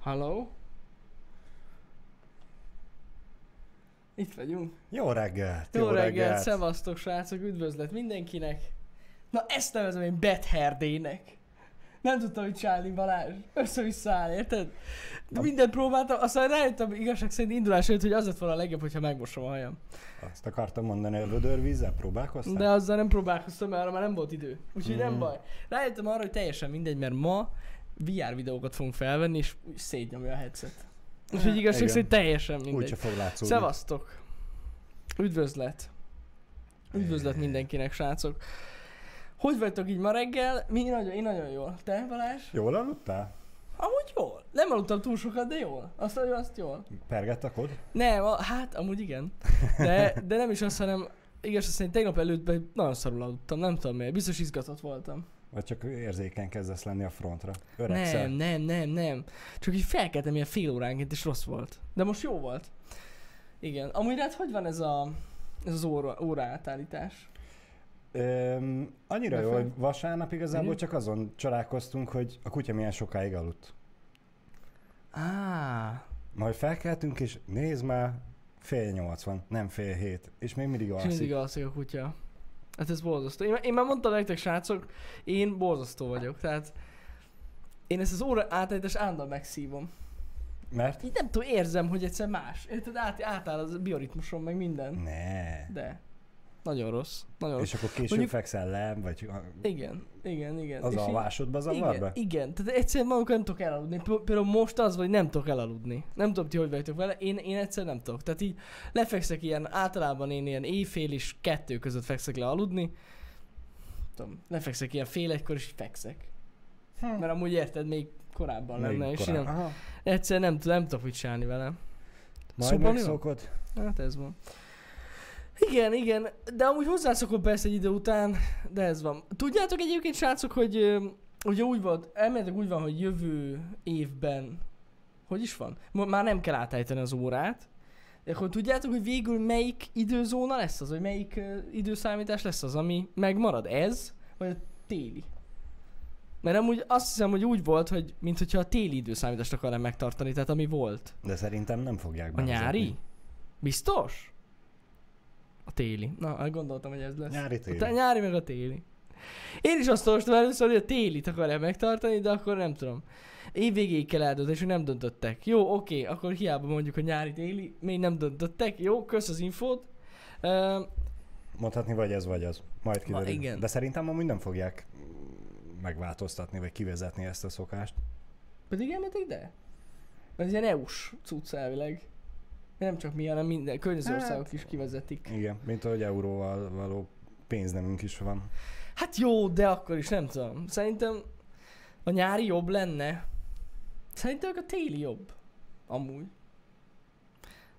Halló? Itt vagyunk. Jó reggelt! Jó, jó reggelt, reggelt, szevasztok srácok, üdvözlet mindenkinek. Na ezt nevezem én Betherdének. Nem tudtam mit csinálni Balázs. Össze-vissza áll, érted? De mindent próbáltam, aztán rájöttem igazság szerint indulás előtt, hogy az lett volna a legjobb, hogyha megmosom a hajam. Azt akartam mondani, hogy vödörvízzel próbálkoztál? De azzal nem próbálkoztam, mert arra már nem volt idő. Úgyhogy mm. nem baj. Rájöttem arra, hogy teljesen mindegy, mert ma VR videókat fogunk felvenni, és szétnyomja a headset. Úgyhogy igazság szerint teljesen mindegy. Úgyse fog látszódni. Szevasztok! Üdvözlet! Üdvözlet mindenkinek, srácok! Hogy vagytok így ma reggel? Mi nagyon, én nagyon jól. Te, Balázs? Jól aludtál? Amúgy jól. Nem aludtam túl sokat, de jól. Azt mondja, azt jól. Pergett a kod? Nem, a, hát amúgy igen. De, de nem is azt, hanem igaz, szerint tegnap előtt nagyon szarul aludtam, nem tudom miért. Biztos izgatott voltam. Vagy csak érzékeny kezdesz lenni a frontra? Öregszel. Nem, nem, nem, nem. Csak így felkeltem ilyen fél óránként, és rossz volt. De most jó volt. Igen. Amúgy hát hogy van ez, a, ez az óra, óra átállítás? Öm, annyira De jó, hogy vasárnap igazából csak azon csalálkoztunk, hogy a kutya milyen sokáig aludt. Á. Majd felkeltünk, és nézd már, fél nyolc van, nem fél hét, és még mindig alszik. mindig alszik a kutya. Hát ez borzasztó. Én, én már mondtam nektek, srácok, én borzasztó vagyok. Tehát én ezt az óra átállítást állandóan megszívom. Mert? Így nem tudom, érzem, hogy egyszer más. Érted, át, átáll az bioritmusom, meg minden. Ne. De. Nagyon rossz. Nagyon és rossz. akkor később Mondjuk... fekszel le, vagy... Igen, igen, igen. Az és alvásodba zavar igen, be? Igen, tehát egyszerűen magunk nem tudok elaludni. Például most az, hogy nem tudok elaludni. Nem tudom, ti hogy vagytok vele, én, én egyszer nem tudok. Tehát így lefekszek ilyen, általában én ilyen éjfél és kettő között fekszek le aludni. Tudom, lefekszek ilyen fél egykor, és fekszek. Hm. Mert amúgy érted, még korábban még lenne, és én nem, egyszer nem, nem tudok mit csinálni vele. Majd szóval megszokod. Hát ez van. Igen, igen, de amúgy hozzászokott persze egy idő után, de ez van. Tudjátok egyébként, srácok, hogy ugye úgy volt, elméletek úgy van, hogy jövő évben, hogy is van? Már nem kell átállítani az órát, de akkor tudjátok, hogy végül melyik időzóna lesz az, vagy melyik uh, időszámítás lesz az, ami megmarad? Ez, vagy a téli? Mert amúgy azt hiszem, hogy úgy volt, hogy mint hogyha a téli időszámítást akarnám megtartani, tehát ami volt. De szerintem nem fogják bevezetni. A nyári? Biztos? A téli. Na, hát gondoltam, hogy ez lesz. Nyári téli. A nyári meg a téli. Én is azt olvastam először, hogy a télit akarják megtartani, de akkor nem tudom. Év végéig kell eldönteni, és nem döntöttek. Jó, oké, akkor hiába mondjuk a nyári téli, még nem döntöttek. Jó, kösz az infót. Uh, Mondhatni vagy ez, vagy az. Majd kiderül. igen. De szerintem amúgy nem fogják megváltoztatni, vagy kivezetni ezt a szokást. Pedig elmentek ide? Ez ilyen EU-s cucc elvileg. Nem csak mi, hanem minden, környező hát, országok is kivezetik. Igen, mint ahogy euróval való pénznemünk is van. Hát jó, de akkor is nem tudom. Szerintem a nyári jobb lenne. Szerintem a téli jobb. Amúgy.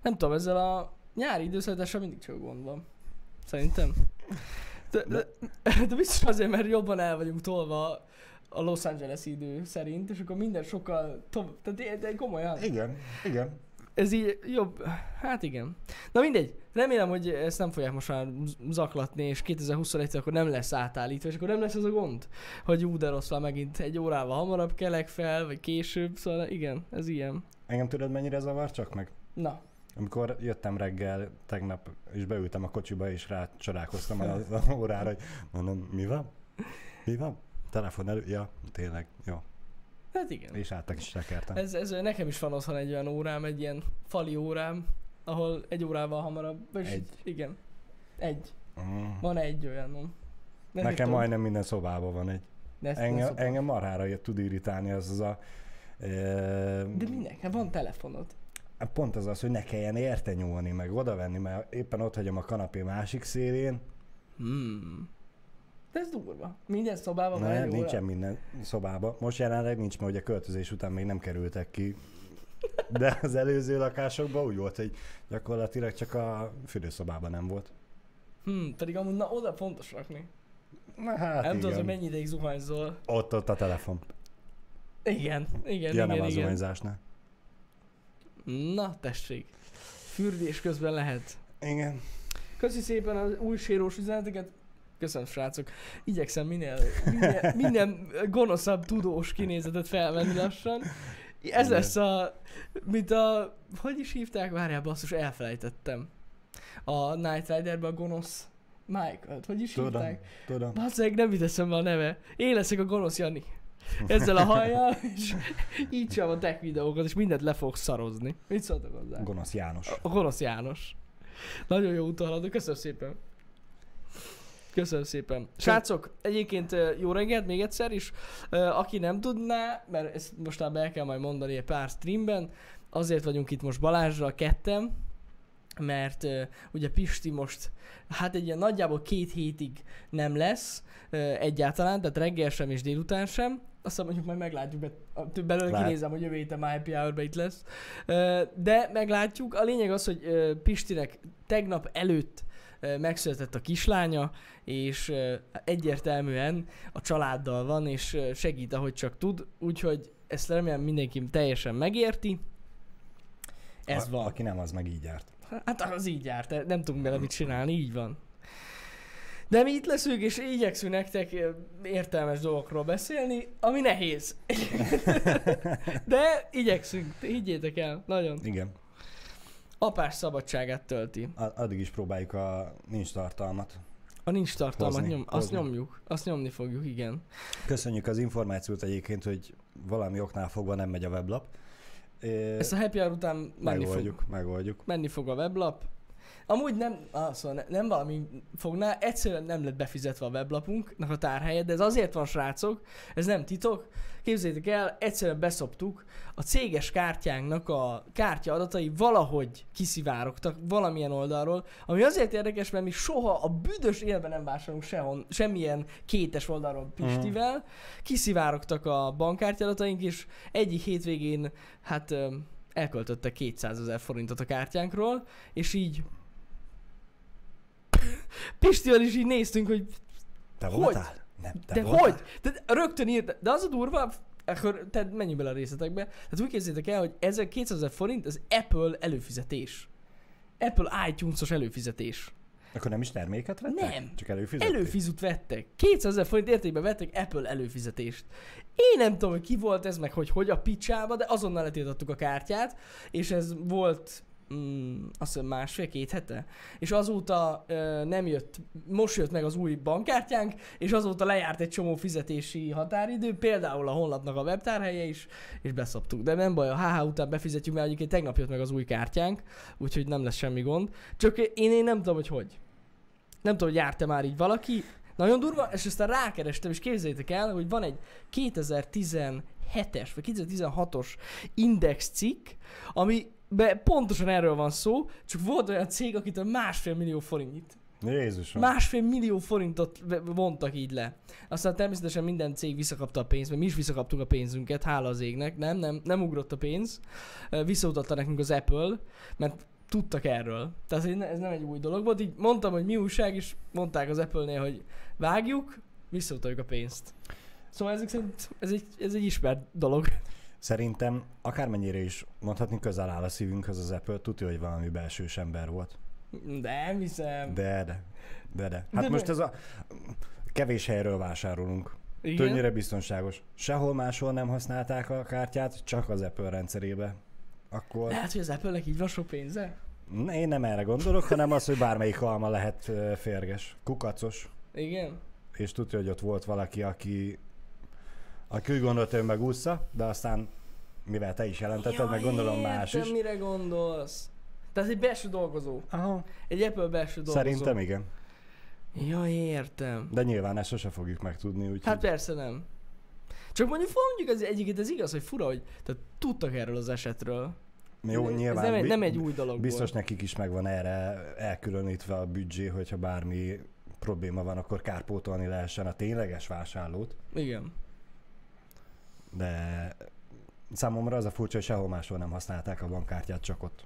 Nem tudom, ezzel a nyári időszállítással mindig csak gond van. Szerintem. De, de, de biztos azért, mert jobban el vagyunk tolva a Los Angeles idő szerint, és akkor minden sokkal tovább, tehát de komolyan. Igen, igen ez így jobb, hát igen. Na mindegy, remélem, hogy ezt nem fogják most már zaklatni, és 2021 akkor nem lesz átállítva, és akkor nem lesz ez a gond, hogy ú, de rossz már megint egy órával hamarabb kelek fel, vagy később, szóval igen, ez ilyen. Engem tudod mennyire zavar csak meg? Na. Amikor jöttem reggel tegnap, és beültem a kocsiba, és rá csodálkoztam az órára, hogy mondom, mi van? Mi van? Telefon elő? Ja, tényleg, jó. Hát igen. És is tekertem. Ez, ez, nekem is van otthon egy olyan órám, egy ilyen fali órám, ahol egy órával hamarabb. Egy. Igen. Egy. Mm. Van egy olyanom. Nem Nekem tudom. majdnem minden szobában van egy. De engem, engem marhára tud irritálni az az a... E... De minek? Hát van telefonod. Hát pont az az, hogy ne kelljen érte nyúlni, meg oda venni, mert éppen ott hagyom a kanapé másik szélén. Hmm. De ez durva. Minden szobában van egy nincsen óra. minden szobában. Most jelenleg nincs, mert ugye költözés után még nem kerültek ki. De az előző lakásokban úgy volt, hogy gyakorlatilag csak a fürdőszobában nem volt. Hmm, pedig amúgy na, oda fontos rakni. Na hát Nem tudod, hogy mennyi ideig zuhanyzol. Ott, ott a telefon. Igen, igen, ja, igen, nem a zuhanyzásnál. Na, tessék. Fürdés közben lehet. Igen. Köszi szépen az új sérós üzeneteket. Köszönöm, srácok. Igyekszem minél, minél, minél gonoszabb tudós kinézetet felvenni lassan. Ez lesz a, mint a, hogy is hívták? Várjál, basszus, elfelejtettem. A Night Riderben a gonosz Michael, hogy is Tudom, hívták? tudom. Bazzeg, nem jut eszembe a neve. Én leszek a gonosz Jani. Ezzel a hajjal, és így sem a tech videókat, és mindent le fogok szarozni. Mit szóltak hozzá? Gonosz János. A gonosz János. Nagyon jó haladok, köszönöm szépen. Köszönöm szépen. Srácok, egyébként jó reggelt még egyszer is. Aki nem tudná, mert ezt mostában el kell majd mondani egy pár streamben, azért vagyunk itt most Balázsra ketten, mert uh, ugye Pisti most, hát egy ilyen nagyjából két hétig nem lesz uh, egyáltalán, tehát reggel sem és délután sem. Aztán mondjuk majd meglátjuk, be, belőle Lát. kinézem, hogy jövő héten már happy hour itt lesz. Uh, de meglátjuk. A lényeg az, hogy uh, Pistinek tegnap előtt megszületett a kislánya, és egyértelműen a családdal van, és segít, ahogy csak tud, úgyhogy ezt remélem mindenki teljesen megérti. Ez a, van. Aki nem, az meg így járt. Hát az így járt, nem tudunk bele mit csinálni, így van. De mi itt leszünk, és igyekszünk nektek értelmes dolgokról beszélni, ami nehéz. De igyekszünk, higgyétek el, nagyon. Igen. Apás szabadságát tölti. Addig is próbáljuk a nincs tartalmat. A nincs tartalmat, Hozni, nyom, azt hozni. nyomjuk, azt nyomni fogjuk, igen. Köszönjük az információt egyébként, hogy valami oknál fogva nem megy a weblap. Ezt a happy hour után menni fog. megoldjuk, megoldjuk. menni fog a weblap. Amúgy nem, ah, szóval ne, nem valami fognál, egyszerűen nem lett befizetve a weblapunknak a tárhelye, de ez azért van, srácok, ez nem titok. Képzeljétek el, egyszerűen beszoptuk, a céges kártyánknak a kártya adatai valahogy kiszivárogtak valamilyen oldalról, ami azért érdekes, mert mi soha a büdös élben nem vásárolunk sehon, semmilyen kétes oldalról Pistivel, kiszivárogtak a bankkártya adataink, és egyik hétvégén hát elköltöttek 200 ezer forintot a kártyánkról, és így Pistivel is így néztünk, hogy Te Hogy? voltál? Nem, te de voltál? hogy? De rögtön írt, de az a durva, akkor tehát menjünk bele a részletekbe. Tehát úgy képzeljétek el, hogy ez a 200 ezer forint, az Apple előfizetés. Apple iTunes-os előfizetés. Akkor nem is terméket vettek? Nem. Csak előfizették? Előfizut vettek. 200 ezer forint értékben vettek Apple előfizetést. Én nem tudom, hogy ki volt ez, meg hogy hogy a picsába, de azonnal letiltottuk a kártyát, és ez volt mm, azt hiszem másfél-két hete, és azóta ö, nem jött, most jött meg az új bankkártyánk, és azóta lejárt egy csomó fizetési határidő, például a honlapnak a webtárhelye is, és beszoptuk. De nem baj, a HH után befizetjük, mert egyébként tegnap jött meg az új kártyánk, úgyhogy nem lesz semmi gond. Csak én, én nem tudom, hogy hogy. Nem tudom, hogy járt-e már így valaki. Nagyon durva, és aztán rákerestem, és képzeljétek el, hogy van egy 2017-es, vagy 2016-os index cikk, ami pontosan erről van szó, csak volt olyan cég, akitől másfél millió forintnyit. Jézusom. Másfél millió forintot vontak így le. Aztán természetesen minden cég visszakapta a pénzt, mert mi is visszakaptuk a pénzünket, hála az égnek. Nem, nem, nem ugrott a pénz. Visszautatta nekünk az Apple, mert tudtak erről. Tehát ez nem egy új dolog volt. Így mondtam, hogy mi újság, és mondták az Apple-nél, hogy vágjuk, visszautaljuk a pénzt. Szóval ezek szerint ez egy, ez egy ismert dolog. Szerintem akármennyire is mondhatni közel áll a szívünkhöz az Apple, tudja, hogy valami belsős ember volt. De nem hiszem. De, de, de, de. Hát De most mi? ez a kevés helyről vásárolunk. Igen? Többnyire biztonságos. Sehol máshol nem használták a kártyát, csak az Apple rendszerébe. Akkor Lehet, hogy az Apple-nek így van sok pénze? Én nem erre gondolok, hanem az, hogy bármelyik alma lehet férges, kukacos, Igen? és tudja, hogy ott volt valaki, aki, úgy gondolta, hogy megúszza, de aztán mivel te is jelentetted, meg gondolom más értem, is. mire gondolsz. Tehát egy belső dolgozó. Aha, Egy Apple belső dolgozó. szerintem igen. Ja, értem. De nyilván ezt sose fogjuk megtudni, úgyhogy Hát persze nem. Csak mondjuk mondjuk az egyiket, ez igaz, hogy fura, hogy tehát tudtak erről az esetről. jó, ez nyilván nem, egy, nem egy új dolog biztos volt. nekik is megvan erre elkülönítve a büdzsé, hogyha bármi probléma van, akkor kárpótolni lehessen a tényleges vásárlót. Igen. De számomra az a furcsa, hogy sehol máshol nem használták a bankkártyát, csak ott.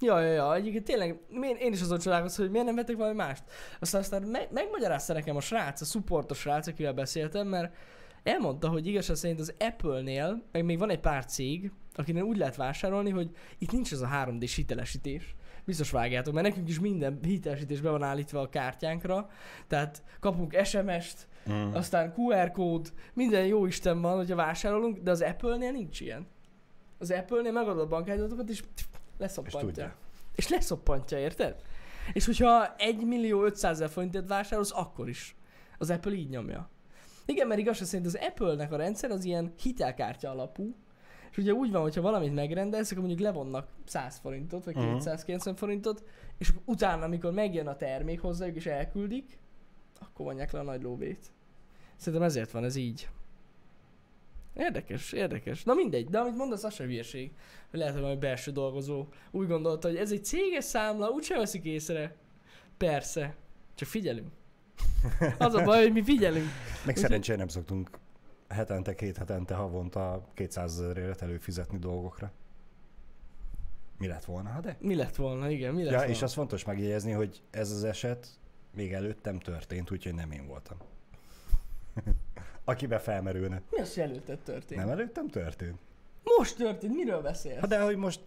Ja, ja, ja, egyébként tényleg, én, is azon csodálkozom, hogy miért nem vettek valami mást. Aztán, aztán me- megmagyarázta nekem a srác, a supportos srác, akivel beszéltem, mert elmondta, hogy igazság szerint az Apple-nél, meg még van egy pár cég, akinél úgy lehet vásárolni, hogy itt nincs ez a 3D-s hitelesítés. Biztos vágjátok, mert nekünk is minden hitelesítés be van állítva a kártyánkra, tehát kapunk SMS-t, Mm. aztán QR kód, minden jó Isten van, hogyha vásárolunk, de az Apple-nél nincs ilyen. Az Apple-nél megadod a bankkártyadatokat, és És leszoppantja. tudja. És leszoppantja, érted? És hogyha 1 millió 500 ezer forintot vásárolsz, akkor is. Az Apple így nyomja. Igen, mert igaz szerint az Apple-nek a rendszer az ilyen hitelkártya alapú, és ugye úgy van, hogyha valamit megrendelsz, akkor mondjuk levonnak 100 forintot, vagy Mhm. 290 forintot, és utána, amikor megjön a termék hozzájuk és elküldik, akkor vonják le a nagy lóvét. Szerintem ezért van ez így. Érdekes, érdekes. Na mindegy, de amit mondasz, az sem hülyeség. Lehet, hogy valami belső dolgozó úgy gondolta, hogy ez egy céges számla, úgyse veszik észre. Persze. Csak figyelünk. Az a baj, hogy mi figyelünk. Meg szerencsére nem szoktunk hetente, két hetente, havonta 200 ezerért előfizetni dolgokra. Mi lett volna, ha de? Mi lett volna, igen, mi lett Ja, volna? és az fontos megjegyezni, hogy ez az eset még előttem történt, úgyhogy nem én voltam. Akibe felmerülne. Mi az, hogy előtted történt? Nem előttem történt? Most történt, miről beszélsz? Ha de hogy most,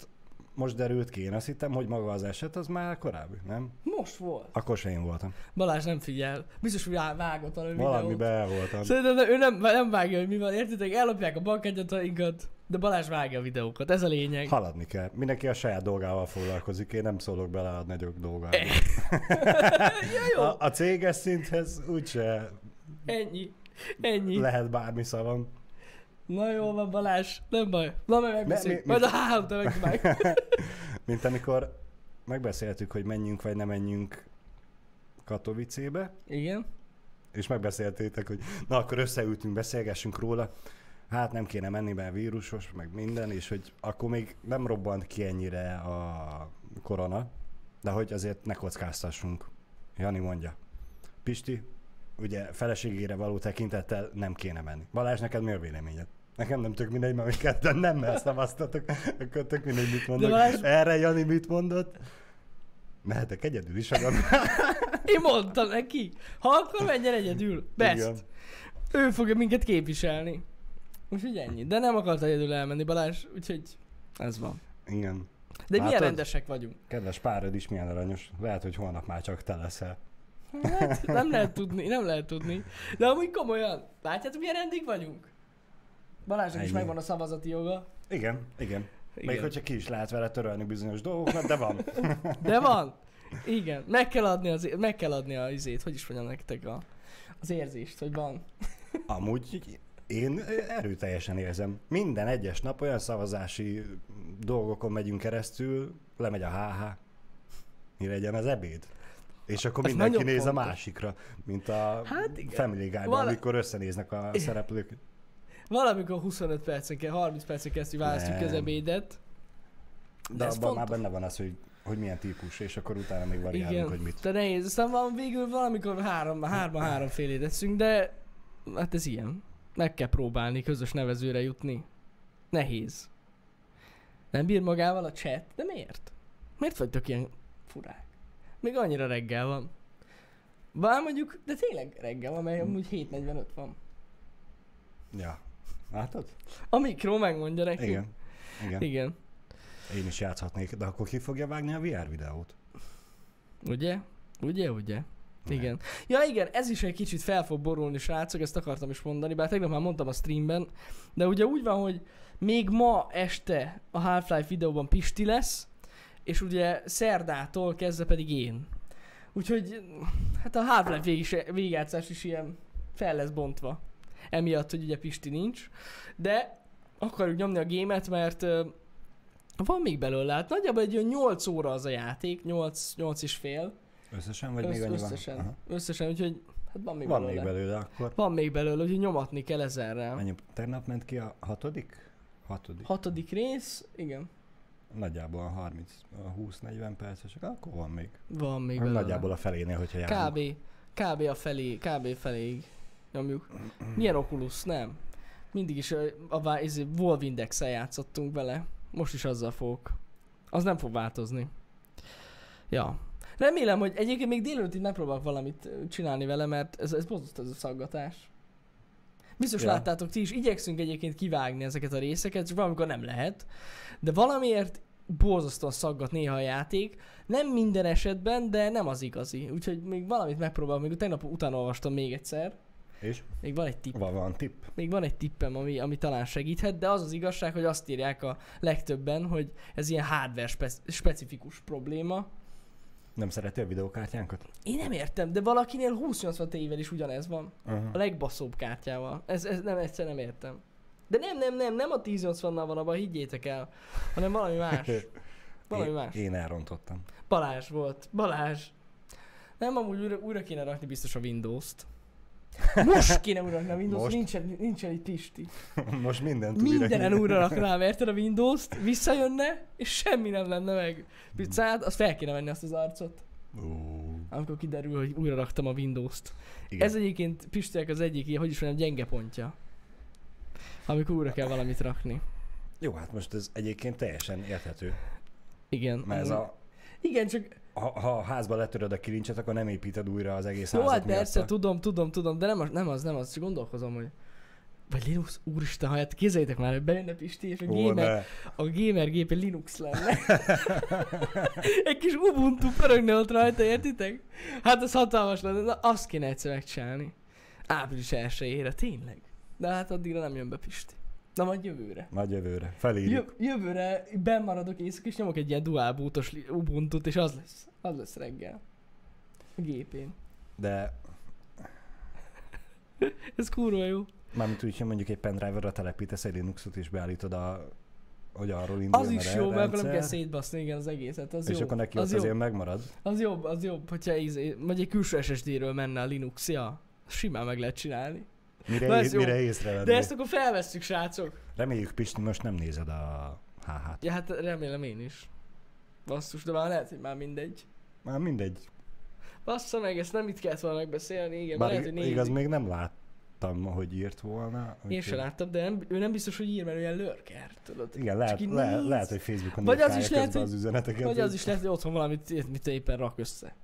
most derült ki, én azt hittem, hogy maga az eset az már korábbi, nem? Most volt. Akkor se én voltam. Balázs nem figyel. Biztos, hogy vá- vágott valami videót. Valamibe el voltam. Szerintem ő nem, nem vágja, hogy mi van, értitek? Ellopják a bankkártyatainkat, de Balázs vágja a videókat, ez a lényeg. Haladni kell. Mindenki a saját dolgával foglalkozik, én nem szólok bele a nagyok dolgába. ja, jó, A, a céges szinthez úgyse ennyi. Ennyi. lehet bármi szavam. Na jó van Balázs, nem baj. Na meg megbeszéljük. Majd a után megcsináljuk. Mint amikor megbeszéltük, hogy menjünk vagy nem menjünk Katowicébe, Igen. és megbeszéltétek, hogy na akkor összeültünk, beszélgessünk róla. Hát nem kéne menni, mert vírusos, meg minden, és hogy akkor még nem robbant ki ennyire a korona, de hogy azért ne kockáztassunk. Jani mondja. Pisti, ugye feleségére való tekintettel nem kéne menni. Balázs, neked mi a véleményed? Nekem nem tök mindegy, mert mi ketten nem mert szavaztatok, akkor tök mindegy, mit mondok. Balázs- Erre Jani mit mondott? Mehetek egyedül is, agam. Én mondtam neki. Ha akkor menjen egyedül. Best. Igen. Ő fogja minket képviselni. Úgyhogy ennyi. De nem akart egyedül elmenni Balázs, úgyhogy ez van. Igen. De milyen Látod? rendesek vagyunk. Kedves párod is milyen aranyos. Lehet, hogy holnap már csak te leszel. Hát, nem lehet tudni, nem lehet tudni. De amúgy komolyan, látjátok milyen rendig vagyunk? Balázsnak is megvan a szavazati joga. Igen, igen. Igen. Még hogyha ki is lehet vele törölni bizonyos dolgokat, de van. De van. Igen, meg kell adni, az, meg kell adni a izét, hogy is mondjam nektek a, az érzést, hogy van. Amúgy én erőteljesen érzem. Minden egyes nap olyan szavazási dolgokon megyünk keresztül, lemegy a HH, mi legyen az ebéd. És akkor Ez mindenki nagyon néz a fontos. másikra, mint a Hát igen. Family Guy-ban, Vala- amikor összenéznek a szereplők. Valamikor 25 percen, kell, 30 percen keresztül választjuk az ebédet. De ez abban már benne van az, hogy, hogy milyen típus, és akkor utána még variálunk, Igen, hogy mit. de nehéz. Aztán van végül valamikor három, hárma három félét eszünk, de hát ez ilyen. Meg kell próbálni közös nevezőre jutni. Nehéz. Nem bír magával a chat? De miért? Miért vagytok ilyen furák? Még annyira reggel van. Bár mondjuk, de tényleg reggel van, mert amúgy 7.45 van. Ja. Látod? A mikro megmondja nekünk. Igen. Igen. Igen. Én is játszhatnék, de akkor ki fogja vágni a VR videót? Ugye? Ugye, ugye? Igen. Ja igen, ez is egy kicsit fel fog borulni, srácok, ezt akartam is mondani, bár tegnap már mondtam a streamben, de ugye úgy van, hogy még ma este a Half-Life videóban Pisti lesz, és ugye szerdától kezdve pedig én. Úgyhogy hát a Half-Life végig, végigjátszás is ilyen fel lesz bontva. Emiatt, hogy ugye Pisti nincs. De akarjuk nyomni a gémet, mert van még belőle, hát nagyjából egy olyan 8 óra az a játék, 8, 8 és fél. Összesen, vagy Össz, még annyi összesen, van? Aha. összesen, úgyhogy hát van még Van belőle. még belőle akkor. Van még belőle, úgyhogy nyomatni kell ezerrel. Mennyi? Tegnap ment ki a hatodik? Hatodik. Hatodik rész, igen. Nagyjából a 30, a 20-40 percesek, akkor van még. Van még belőle. Nagyjából a felénél, hogyha járunk. Kb. Kb. a felé, kb. feléig nyomjuk. Milyen Oculus? Nem. Mindig is a, a, a Wolf index játszottunk vele. Most is azzal fogok. Az nem fog változni. Ja. Remélem, hogy egyébként még délelőtt itt megpróbálok valamit csinálni vele, mert ez, ez borzasztó ez a szaggatás. Biztos Ja. láttátok ti is, igyekszünk egyébként kivágni ezeket a részeket, csak valamikor nem lehet. De valamiért borzasztóan szaggat néha a játék. Nem minden esetben, de nem az igazi. Úgyhogy még valamit megpróbálom, még tegnap utána olvastam még egyszer. És? Még van egy tipp. Van, van tipp? Még van egy tippem, ami, ami talán segíthet, de az az igazság, hogy azt írják a legtöbben, hogy ez ilyen hardware spec- specifikus probléma. Nem szereti a videókártyánkat? Én nem értem, de valakinél 2080 Ti-vel is ugyanez van. Uh-huh. A legbaszóbb kártyával. Ez, ez nem, egyszer nem értem. De nem, nem, nem, nem a 1080-nal van abban, higgyétek el, hanem valami más. Valami én, más. Én elrontottam. Balázs volt. Balázs. Nem, amúgy újra, újra kéne rakni biztos a Windows-t. Most kéne újra a Windows-t, Most? nincsen, nincsen itt Pisti. Most mindent Mindenen újra. újra raknám, érted a Windows-t, visszajönne, és semmi nem lenne meg. Pizzát, azt fel kéne venni azt az arcot, Ú, amikor kiderül, hogy újra raktam a Windows-t. igen. Ez egyébként Pistiek az egyik, hogy is mondjam, gyenge pontja. Amikor újra kell valamit rakni. Jó, hát most ez egyébként teljesen érthető. Igen. Mert ez a, Igen, csak ha, ha a házba letöröd a kilincset, akkor nem építed újra az egész Jó, házat hát persze, tudom, tudom, tudom, de nem az, nem az, nem az, csak gondolkozom, hogy vagy Linux, úristen, ha hát képzeljétek már, hogy bejönne Pisti, és a Ó, gamer, ne. a gamer gépe Linux lenne. Egy kis Ubuntu pörögne ott rajta, értitek? Hát az hatalmas lenne, na azt kéne egyszer megcsinálni. Április 1 tényleg. De hát addigra nem jön be Pisti. Na majd jövőre. Nagy jövőre. Felírjuk. Jö, jövőre benn maradok éjszaka, és nyomok egy ilyen dual bootos Ubuntu-t, és az lesz. Az lesz reggel. A gépén. De Ez kurva jó. mármint úgy, hogy mondjuk egy pendrive-ra telepítesz egy Linuxot, és beállítod a hogy arról indul Az is jó, mert akkor nem kell szétbaszni igen az egészet, az és jó. akkor neki az ott jó. azért megmarad. Az jobb, az jobb, hogyha izé, vagy egy külső SSD-ről menne a Linux, ja. Simán meg lehet csinálni. Mire, Na, ez mire észrevenni. De ezt akkor felvesszük, srácok. Reméljük Pisti most nem nézed a HH-t. Ja, hát remélem én is. Basszus, de már lehet, hogy már mindegy. Már mindegy. Bassza meg, ezt nem itt kellett volna megbeszélni, igen, Bár lehet, hogy nézik. igaz, még nem láttam, hogy írt volna. Én sem láttam, de nem, ő nem biztos, hogy ír, mert olyan lurker, tudod. Igen, lehet, le, lehet, hogy Facebookon Vagy az is lehet, hogy- az üzeneteket. Vagy az is lehet, hogy otthon valamit mit éppen rak össze.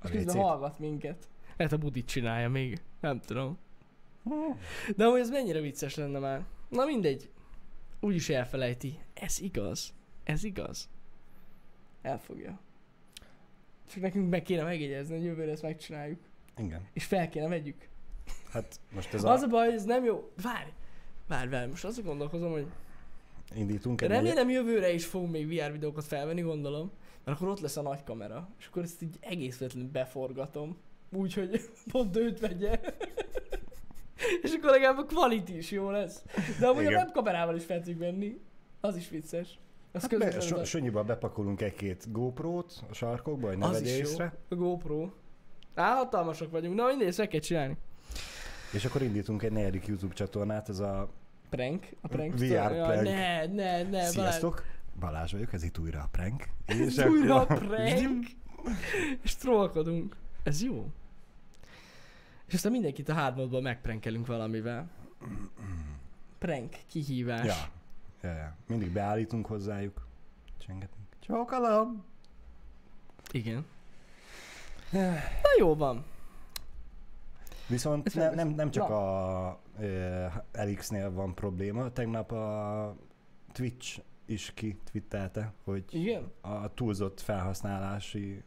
A És közben hallgat minket. Lehet a budit csinálja még. Nem tudom. De amúgy ez mennyire vicces lenne már. Na mindegy. Úgyis elfelejti. Ez igaz. Ez igaz. Elfogja. Csak nekünk meg kéne megjegyezni, hogy jövőre ezt megcsináljuk. Igen. És fel kéne vegyük. Hát most ez Az a... a baj, ez nem jó. Várj! Várj, várj, most azt gondolkozom, hogy Indítunk egy remélem jövőre is fogunk még VR videókat felvenni, gondolom. Mert akkor ott lesz a nagy kamera. És akkor ezt így egész véletlenül beforgatom. Úgyhogy pont őt vegye. És akkor legalább a quality is jó lesz. De amúgy a Igen. webkamerával is fel tudjuk venni. Az is vicces. Az Hát be, so, a- Sonyiba bepakolunk egy-két GoPro-t a sarkokba, hogy ne az jó. észre. A GoPro. Á, hatalmasak vagyunk. Na mindegy, ezt meg kell csinálni. És akkor indítunk egy negyedik YouTube csatornát, ez a Prank. A prank. VR. Jaj, prank. Ne, ne, ne. Sziasztok! Balázs vagyok, ez itt újra a prank. Ez És újra a prank. És trollkodunk. Ez jó. És aztán mindenkit a hard mode megprankelünk valamivel. Prank, kihívás. Ja. ja, ja. Mindig beállítunk hozzájuk. Csengetünk. Csókolom! Igen. Na jó van. Viszont Ez ne, nem, nem csak Na. a e, Elix-nél van probléma. Tegnap a Twitch is kitwittelte, hogy Igen? a túlzott felhasználási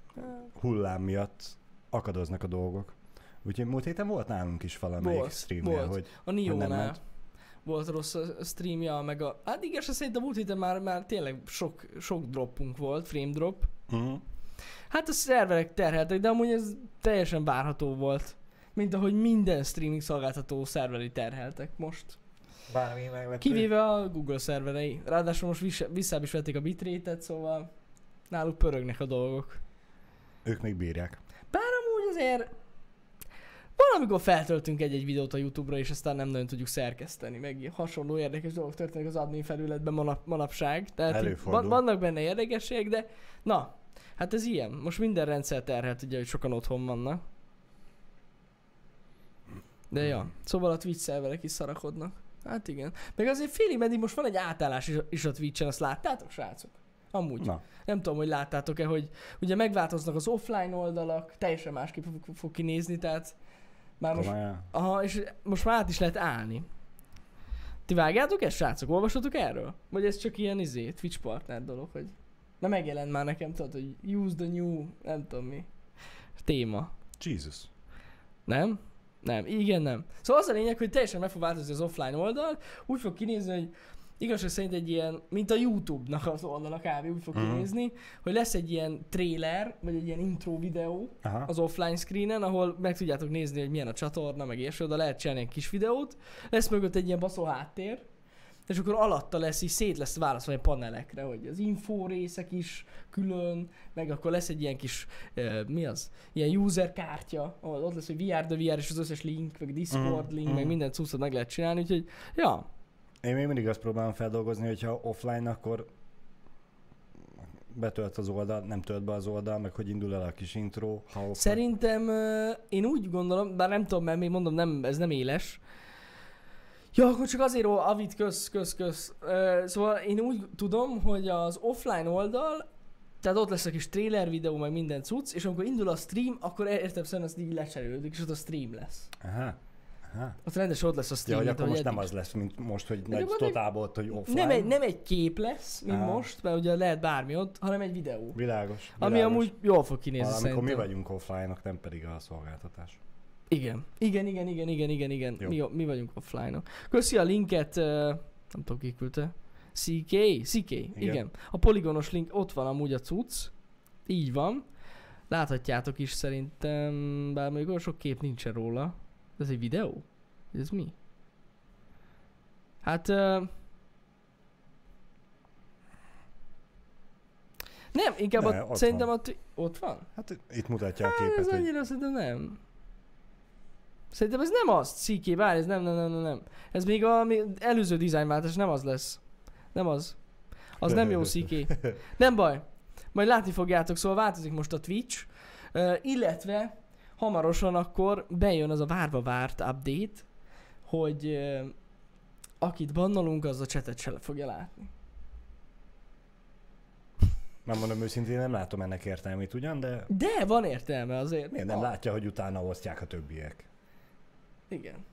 hullám miatt akadoznak a dolgok. Úgyhogy múlt héten volt nálunk is valamelyik Volt, streamnél, volt. hogy A Nio-nál volt rossz a streamja, meg a... Hát igen, se szerintem múlt héten már, már tényleg sok, sok droppunk volt, frame drop. uh-huh. Hát a szerverek terheltek, de amúgy ez teljesen várható volt. Mint ahogy minden streaming szolgáltató szerveri terheltek most. bármi meglepő. Kivéve a Google szerverei. Ráadásul most vissza, visszább is vették a bitrate-et, szóval náluk pörögnek a dolgok. Ők még bírják. Amúgy azért valamikor feltöltünk egy-egy videót a Youtube-ra, és aztán nem nagyon tudjuk szerkeszteni, meg hasonló érdekes dolgok történnek az admin felületben manap, manapság. Tehát van, vannak benne érdekességek, de na, hát ez ilyen. Most minden rendszer terhelt, ugye, hogy sokan otthon vannak. De ja, szóval a Twitch szerverek is szarakodnak. Hát igen. Meg azért félig meddig most van egy átállás is, is a Twitch-en, azt láttátok, srácok? Amúgy. Na, Nem tudom, hogy láttátok-e, hogy ugye megváltoznak az offline oldalak, teljesen másképp fog, fog kinézni, tehát már most, komolyan. aha, és most már át is lehet állni. Ti vágjátok ezt, srácok? Olvasatok erről? Vagy ez csak ilyen izé, Twitch partner dolog, hogy na megjelent már nekem, tudod, hogy use the new, nem tudom mi, téma. Jesus. Nem? Nem, igen, nem. Szóval az a lényeg, hogy teljesen meg fog változni az offline oldal, úgy fog kinézni, hogy igazság szerint egy ilyen, mint a YouTube-nak az oldala kb. úgy fog Mhm. kinézni, hogy lesz egy ilyen trailer, vagy egy ilyen intro videó Aha. az offline screenen, ahol meg tudjátok nézni, hogy milyen a csatorna, meg ilyesmi, oda lehet csinálni egy kis videót, lesz mögött egy ilyen baszó háttér, és akkor alatta lesz, így szét lesz válaszolni panelekre, hogy az info részek is külön, meg akkor lesz egy ilyen kis, uh, mi az? Ilyen user kártya, ahol ott lesz, hogy VR de VR, és az összes link, meg Discord Mhm, link, mhm. meg minden cuccot meg lehet csinálni, úgyhogy ja, Én még mindig azt próbálom feldolgozni, hogyha offline, akkor betölt az oldal, nem tölt be az oldal, meg hogy indul el a kis intro. Ha offline. Szerintem én úgy gondolom, bár nem tudom, mert még mondom, nem, ez nem éles. Ja, akkor csak azért, ó, Avid, kösz, kösz, kösz. Ö, szóval én úgy tudom, hogy az offline oldal, tehát ott lesz a kis trailer videó, meg minden cucc, és amikor indul a stream, akkor értem szerint az így lecserélődik, és ott a stream lesz. Aha. Aha. Ott rendes ott lesz a Ja, stream, hogy mint akkor most nem eddig. az lesz, mint most, hogy nagy nem- totálból, hogy offline. nem egy, nem egy kép lesz, mint Á. most, mert ugye lehet bármi ott, hanem egy videó. Világos. Ami világos. amúgy jól fog kinézni Valamikor szerintem. mi vagyunk offline-ok, nem pedig a szolgáltatás. Igen. Igen, igen, igen, igen, igen, igen. Jó. Mi, mi vagyunk offline-ok. Köszi a linket, uh, nem tudom ki küldte. CK? CK, igen. igen. A poligonos link, ott van amúgy a cucc. Így van. Láthatjátok is szerintem, bár még olyan sok kép nincsen róla. Ez egy videó? Ez mi? Hát... Uh, nem, inkább Ne, a, ott szerintem van. a... twi- Ott van? Hát itt mutatja a Hát képet, ez hogy annyira szerintem nem. Szerintem ez nem az, CK, várj, ez nem, nem, nem, nem, nem. Ez még a mi- előző dizájnváltás, nem az lesz. Nem az. Az nem jó CK. Nem baj. Majd látni fogjátok, szóval változik most a Twitch. Uh, illetve hamarosan akkor bejön az a várva várt update, hogy uh, akit bannolunk, az a chatet se fogja látni. nem mondom őszintén, nem látom ennek értelmét ugyan, de De van értelme azért. miért nem Van. látja, hogy utána osztják a többiek? Igen.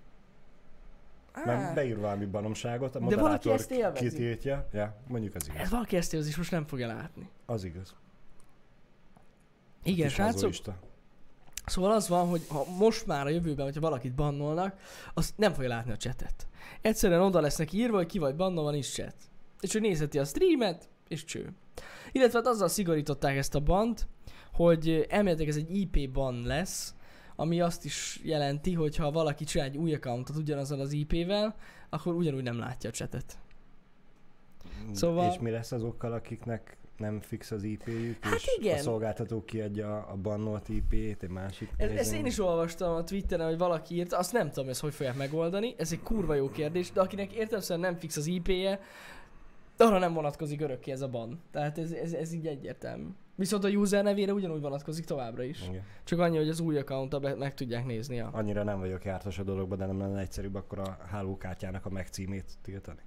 Á. beír valami banomságot, a moderátor kitiltja. Ja, mondjuk az Ez igaz. valaki ezt élvezi, és most nem fogja látni. Az igaz. Igen, srácok. mazoista. Szóval az van, hogy ha most már a jövőben, hogyha valakit bannolnak, azt nem fogja látni a chatet. Egyszerűen oda lesz neki írva, hogy ki vagy bannolva, nincs chat. És ő nézheti a streamet, és cső. Illetve hát azzal szigorították ezt a bant, hogy elméletileg ez egy IP ban lesz, ami azt is jelenti, hogy ha valaki csinál egy új accountot ugyanazzal az IP-vel, akkor ugyanúgy nem látja a chatet. Szóval- És mi lesz azokkal, akiknek nem fix az IP-jük, Hát és igen. a szolgáltató kiadja a bannolt IP-t egy másik Ez, ezt én is olvastam a Twitteren, hogy valaki írta, azt nem tudom, ezt hogy fogják megoldani, ez egy kurva jó kérdés, de akinek értelemszerűen nem fix az IP-je, arra nem vonatkozik örökké ez a ban. Tehát ez, ez, ez így egyértelmű. Viszont a user nevére ugyanúgy vonatkozik továbbra is. Igen. Csak annyi, hogy az új account be, meg tudják nézni. A... Annyira nem vagyok jártas a dologban, de nem lenne egyszerűbb akkor a hálókártyának a megcímét tiltani.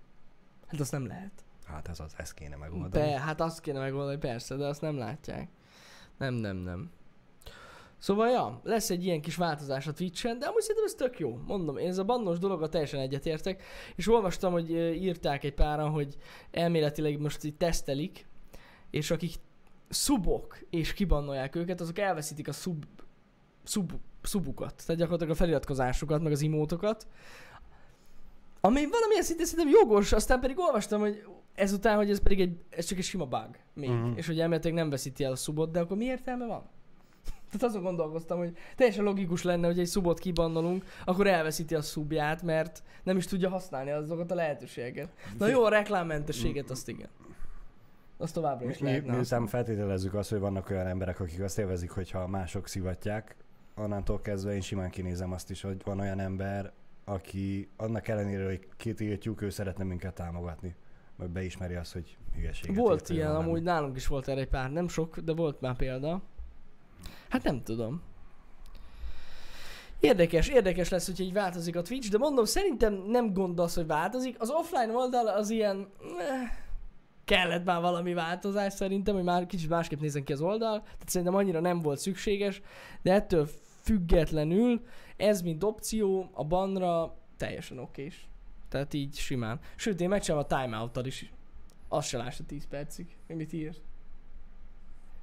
Hát azt nem lehet. Hát ez az, ezt kéne megoldani. Be, hát azt kéne megoldani, persze, de azt nem látják. Nem, nem, nem. Szóval ja, lesz egy ilyen kis változás a Twitch-en, de amúgy szerintem ez tök jó. Mondom, én ez a bannos dologgal teljesen egyetértek, és olvastam, hogy írták egy páran, hogy elméletileg most így tesztelik, és akik szubok és kibannolják őket, azok elveszítik a szub, szub, szubukat, tehát gyakorlatilag a feliratkozásukat, meg az imótokat, ami valamilyen szinten szerintem jogos, aztán pedig olvastam, hogy ezután, hogy ez pedig egy, ez csak egy sima bug még, uh-huh. és hogy elméletileg nem veszíti el a szubot, de akkor mi értelme van? Tehát azon gondolkoztam, hogy teljesen logikus lenne, hogy egy szubot kibannolunk, akkor elveszíti a szubját, mert nem is tudja használni azokat a lehetőségeket. Na jó, a reklámmentességet azt igen. Azt továbbra is mi, miután feltételezzük azt, hogy vannak olyan emberek, akik azt élvezik, hogyha mások szivatják, onnantól kezdve én simán kinézem azt is, hogy van olyan ember, aki annak ellenére, hogy kitiltjuk, ő szeretne minket támogatni. Vagy beismeri azt, hogy hülyeséget Volt ilyen, valami. amúgy nálunk is volt erre egy pár, nem sok, de volt már példa. Hát nem tudom. Érdekes, érdekes lesz, hogy így változik a Twitch, de mondom, szerintem nem gond az, hogy változik. Az offline oldal az ilyen... Eh, kellett már valami változás szerintem, hogy már kicsit másképp nézzen ki az oldal. Tehát szerintem annyira nem volt szükséges, de ettől függetlenül ez mint opció a banra teljesen okés. Tehát így simán. Sőt, én megcsinálom a timeout is. Azt se lássa 10 percig, hogy mit ír.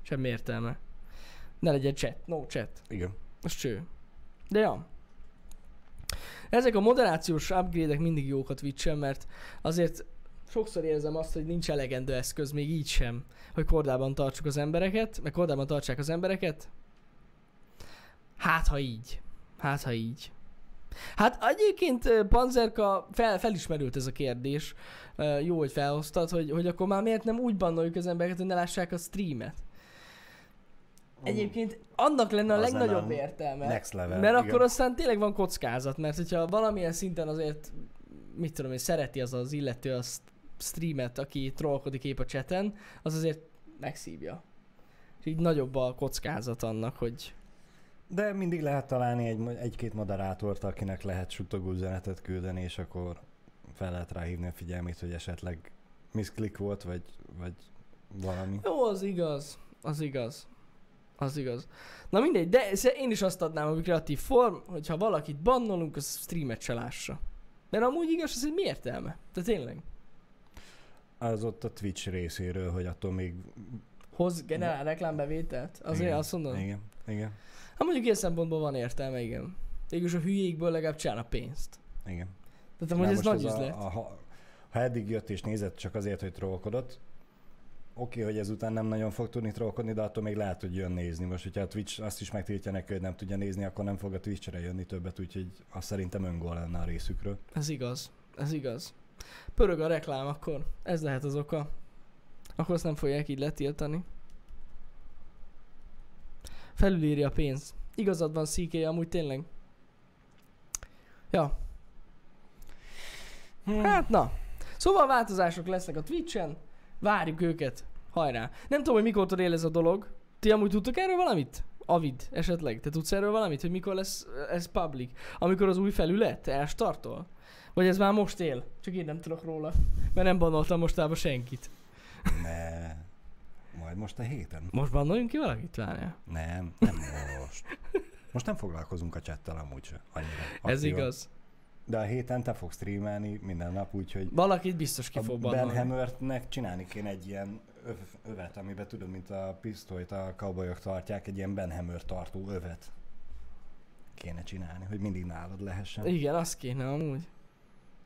Semmi értelme. Ne legyen chat, no chat. Igen. Az cső. De ja. Ezek a moderációs upgrade-ek mindig jók a twitch mert azért sokszor érzem azt, hogy nincs elegendő eszköz, még így sem, hogy kordában tartsuk az embereket, meg kordában tartsák az embereket. Hát, ha így. Hát, ha így. Hát egyébként Panzerka fel, felismerült ez a kérdés. Jó, hogy felhoztad, hogy, hogy akkor már miért nem úgy bannoljuk az embereket, hogy ne lássák a streamet. Egyébként annak lenne a Az lenne legnagyobb a értelme. Next level. Mert igen. akkor aztán tényleg van kockázat, mert hogyha valamilyen szinten azért, mit tudom én, szereti az az illető a st- streamet, aki trollkodik épp a chaten, az azért megszívja. És így nagyobb a kockázat annak, hogy De mindig lehet találni egy, egy-két moderátort, akinek lehet suttogó üzenetet küldeni, és akkor fel lehet rá hívni a figyelmét, hogy esetleg misklik volt, vagy, vagy valami. jó, az igaz, az igaz. Az igaz. Na mindegy, de én is azt adnám, hogy kreatív form, hogyha valakit bannolunk, az streamet se lássa. Mert amúgy igaz, ez egy mi értelme? De tényleg. Az ott a Twitch részéről, hogy attól még... Hoz generál reklámbevételt? Azért igen, azt mondom? Igen, igen, Hát mondjuk ilyen szempontból van értelme, igen. Végülis a hülyékből legalább csinálnak pénzt. igen. Tehát amúgy ez nagy a, üzlet. a, ha, ha eddig jött és nézett csak azért, hogy trollkodott, oké, hogy ezután nem nagyon fog tudni trollkodni, de attól még lehet, hogy jön nézni. Most, hogyha a Twitch azt is megtiltja neki, hogy nem tudja nézni, akkor nem fog a Twitch-re jönni többet, úgyhogy azt szerintem öngól lenne a részükről. Ez igaz. Ez igaz. Pörög a reklám akkor. Ez lehet az oka. Akkor azt nem fogják így letiltani. Felülírja a pénz. Igazad van, CK, amúgy tényleg. Ja. Hát na. Szóval változások lesznek a Twitch-en. Várjuk őket. Hajrá. Nem tudom, hogy mikor él ez a dolog. Ti amúgy tudtok erről valamit? Avid, esetleg. Te tudsz erről valamit, hogy mikor lesz ez public? Amikor az új felület elstartol? Vagy ez már most él? Csak én nem tudok róla. Mert nem bannoltam mostában senkit. Ne. Majd most a héten. Most bannoljunk ki valakit? Várjál. Nem, nem most. Most nem foglalkozunk a chattel amúgy se. Annyira. Ez igaz. De a héten te fogsz streamelni minden nap, úgyhogy Valakit biztos ki fog Ben bannolni. Hammertnek csinálni kéne egy ilyen öv, övet, amiben tudod, mint a pisztolyt a cowboyok tartják, egy ilyen Ben Hammer tartó övet kéne csinálni, hogy mindig nálad lehessen. Igen, az kéne amúgy.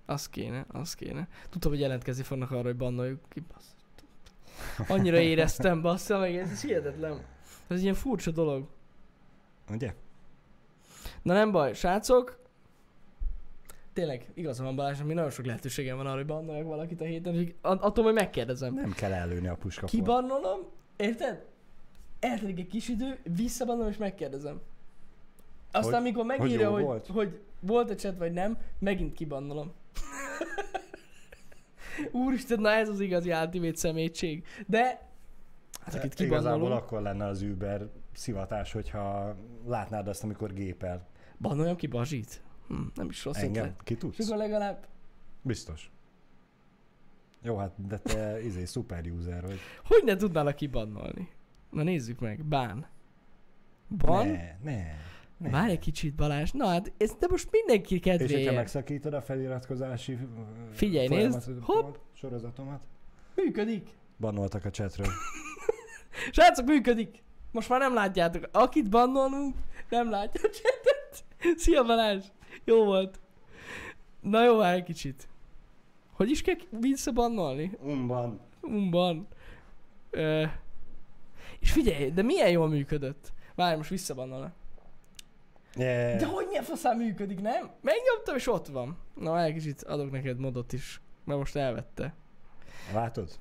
Az kéne, az kéne. Tudtam, hogy jelentkezni fognak arra, hogy bannoljuk ki. Bassz. Annyira éreztem, bassza meg, ez hihetetlen. Ez egy ilyen furcsa dolog. Ugye? Na nem baj, srácok. Tényleg, igaza van Balázs, mi nagyon sok lehetőségem van arra, hogy bannoljak valakit a héten, at- attól majd megkérdezem. Nem kell előni a puskaport. Kibannolom, érted? Eltelik egy kis idő, visszabannolom és megkérdezem. Aztán Hogy- mikor hogy megírja, jó hogy, volt? hogy volt a chat vagy nem, megint kibannolom. Úristen, na ez az igazi ultimate szemétség. De, hát akit Igazából kibannolom, akkor lenne az Uber szivatás, hogyha látnád azt, amikor gépel. bannoljam ki Bazsit. Hm, nem is rossz Engem? ötlet. Ki tudsz? akkor legalább, Biztos. Jó, hát de te izé szuper user vagy. hogy ne tudnálak kibannolni? Na nézzük meg, bán. Ban? Ne, ne. Ne. Várj egy kicsit Balázs. Na hát, ez de most mindenki És hogyha kedvéért. megszakítod a feliratkozási Figyelj, nézd. Hopp. sorozatomat, Működik. bannoltak a chatről. Srácok, működik! Most már nem látjátok. Akit bannolunk, nem látja a chatet. Szia Balázs! Jó volt. Na jó, várj egy kicsit. Hogy is kell visszabannolni? Umban. Umban. Ö... És figyelj, de milyen jól működött. Várj, most visszabannolnak. Yeah. De hogy milyen faszán működik, nem? Megnyomtam és ott van. Na, egy kicsit adok neked modot is. Mert most elvette. Látod?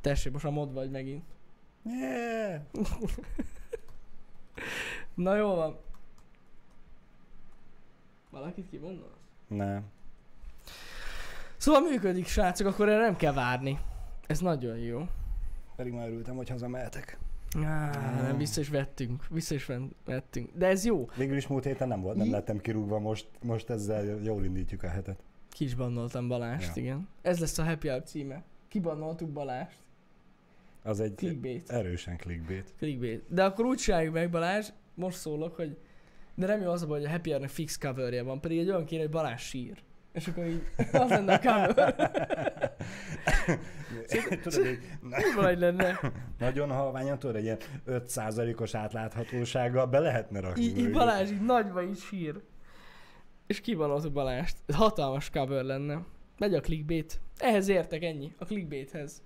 Tessék, most a mod vagy megint. Yeah. Na jó van. Valakit kibannol? Nem. Szóval működik, srácok, akkor erre nem kell várni. Ez nagyon jó. Pedig már örültem, hogy hazamehetek. Á, nem, vissza is vettünk. Vissza is vettünk. De ez jó. Végül is múlt héten nem volt, nem lettem kirúgva, most, most ezzel jól indítjuk a hetet. Ki is bannoltam Balást, Ja. igen. Ez lesz a happy hour címe. Kibannoltuk Balást. Az egy Clickbait. erősen clickbait. Clickbait. De akkor úgy csináljuk meg, Balázs, most szólok, hogy de nem jó az a baj, hogy a Happy Hour-nek fix coverje van, pedig egy olyan kéne, hogy Balázs sír. És akkor így az lenne a cover. Tudod, Kurva nagy lenne. nagyon halványan, tudod, egy ilyen 5%-os átláthatósággal be lehetne rakni. Így, így. Balázs így nagyba is sír. És kibanoltuk Balást. Ez hatalmas cover lenne. Megy a clickbait. Ehhez értek ennyi. A clickbaithez.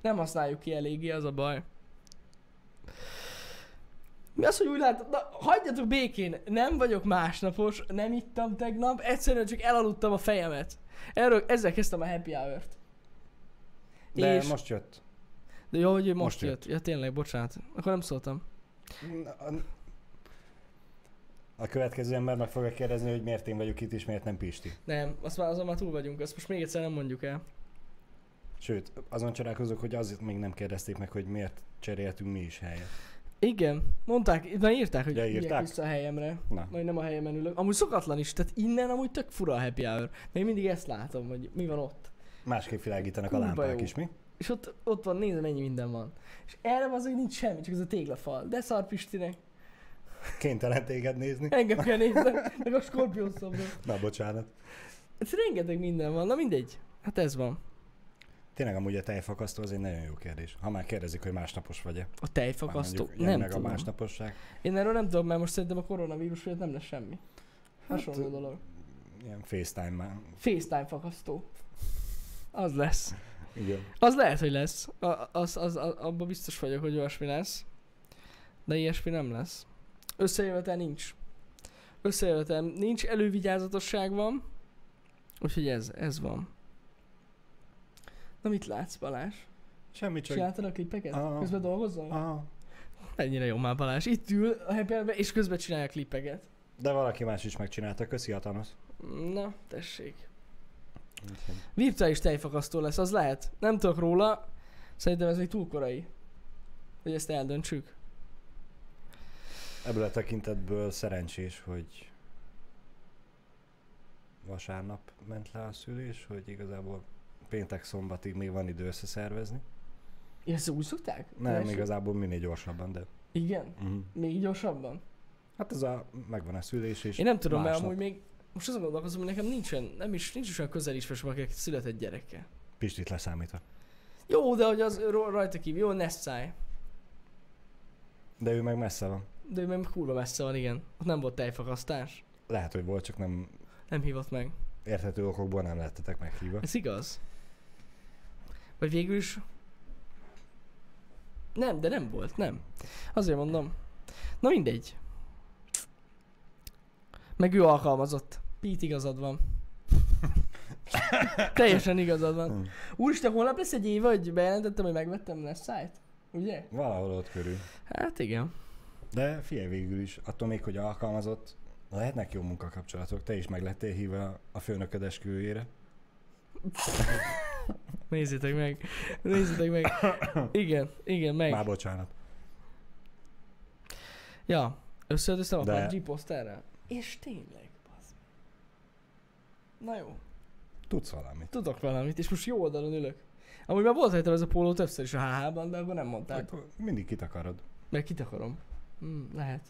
Nem használjuk ki eléggé, az a baj. Mi az, hogy úgy látom, na hagyjatok békén, nem vagyok másnapos, nem ittam tegnap, egyszerűen csak elaludtam a fejemet. Erről, ezzel kezdtem a happy hour-t. De És- most jött. De jó, hogy most, Most jött. jött. Ja tényleg, bocsánat. Akkor nem szóltam. A- A következő ember meg fogja kérdezni, hogy miért én vagyok itt, és miért nem Pisti. Nem, azt már, azon már túl vagyunk, azt most még egyszer nem mondjuk el. Sőt, azon csodálkozok, hogy azért még nem kérdezték meg, hogy miért cseréltünk mi is helyet. Igen, mondták, már írták, hogy Ja, írták? vissza a helyemre. Na, Majd nem a helyemen ülök. Amúgy szokatlan is, tehát innen amúgy tök fura a happy hour. Még mindig ezt látom, hogy mi van ott. másképp világítanak a Kurva lámpák jó. is, mi? És ott, ott van, nézem, mennyi minden van. És erre az, hogy nincs semmi, csak ez a téglafal. De szar Pistinek. Kénytelen téged nézni. Engem kell nézni, meg a Scorpion szobra. Na, bocsánat. Ez rengeteg minden van, na mindegy. Hát ez van. Tényleg amúgy a tejfakasztó az egy nagyon jó kérdés. Ha már kérdezik, hogy másnapos vagy-e. A tejfakasztó, Mondjuk, nem meg tudom. a másnaposság. Én erről nem tudom, mert most szerintem a koronavírus miatt nem lesz semmi. Hasonló dolog. Ilyen FaceTime már. FaceTime fakasztó. Az lesz. Igen. Az lehet, hogy lesz. A, az, az, az, abban biztos vagyok, hogy olyasmi lesz. De ilyesmi nem lesz. Összejövetel nincs. Összejövetel nincs, elővigyázatosság van. Úgyhogy ez, ez van. Na mit látsz Balázs? Semmi csak... Csináltad a klipeket? Ah. Közben dolgozol? Aha. Ennyire jó már Balázs. Itt ül a Hour-be, és közben csinálja a klipeket. De valaki más is megcsinálta, köszi a Thanos. Na, tessék. Virtuális tejfakasztó lesz, az lehet. Nem tudok róla. Szerintem ez még túl korai. Hogy ezt eldöntsük. Ebből a tekintetből szerencsés, hogy vasárnap ment le a szülés, hogy igazából péntek szombatig még van idő összeszervezni. Ja, ezt úgy szokták? Nem, Keresni? igazából minél gyorsabban, de... Igen? Uh-huh. Még gyorsabban? Hát ez a, megvan a szülés, és Én nem tudom, mert másnap amúgy még most azon gondolkozom, hogy nekem nincsen, nem is, nincs is olyan közel ismerősöm, akinek született gyereke. Pistit leszámítva. Jó, de hogy az rajta kívül, jó, Nessai. De ő meg messze van. De ő meg kurva messze van, igen. Ott nem volt tejfakasztás. Lehet, hogy volt, csak nem Nem hívott meg. érthető okokból nem lettetek meghívva. Ez igaz? Vagy végül is... Nem, de nem volt, nem. Azért mondom. Na mindegy. Meg ő alkalmazott. Pete igazad van. Teljesen igazad van. Úristen, holnap lesz egy év, hogy bejelentettem, hogy megvettem lesz szájt? Ugye? Valahol ott körül. Hát igen. De figyelj végül is, attól még, hogy alkalmazott, lehetnek jó munkakapcsolatok. Te is meg lettél hívva a főnököd esküvőjére. Nézzétek meg. Nézzétek meg. Igen, igen, meg. Már bocsánat. Ja, összeöltöztem a De- PUBG poszterrel. És tényleg, bazd. Na jó. Tudsz valamit. Tudok valamit, és most jó oldalon ülök. Amúgy már volt rajtam ez a póló többször is a HH-ban, de akkor nem mondták. Akkor mindig kitakarod. Mert kit akarom. Hmm, lehet.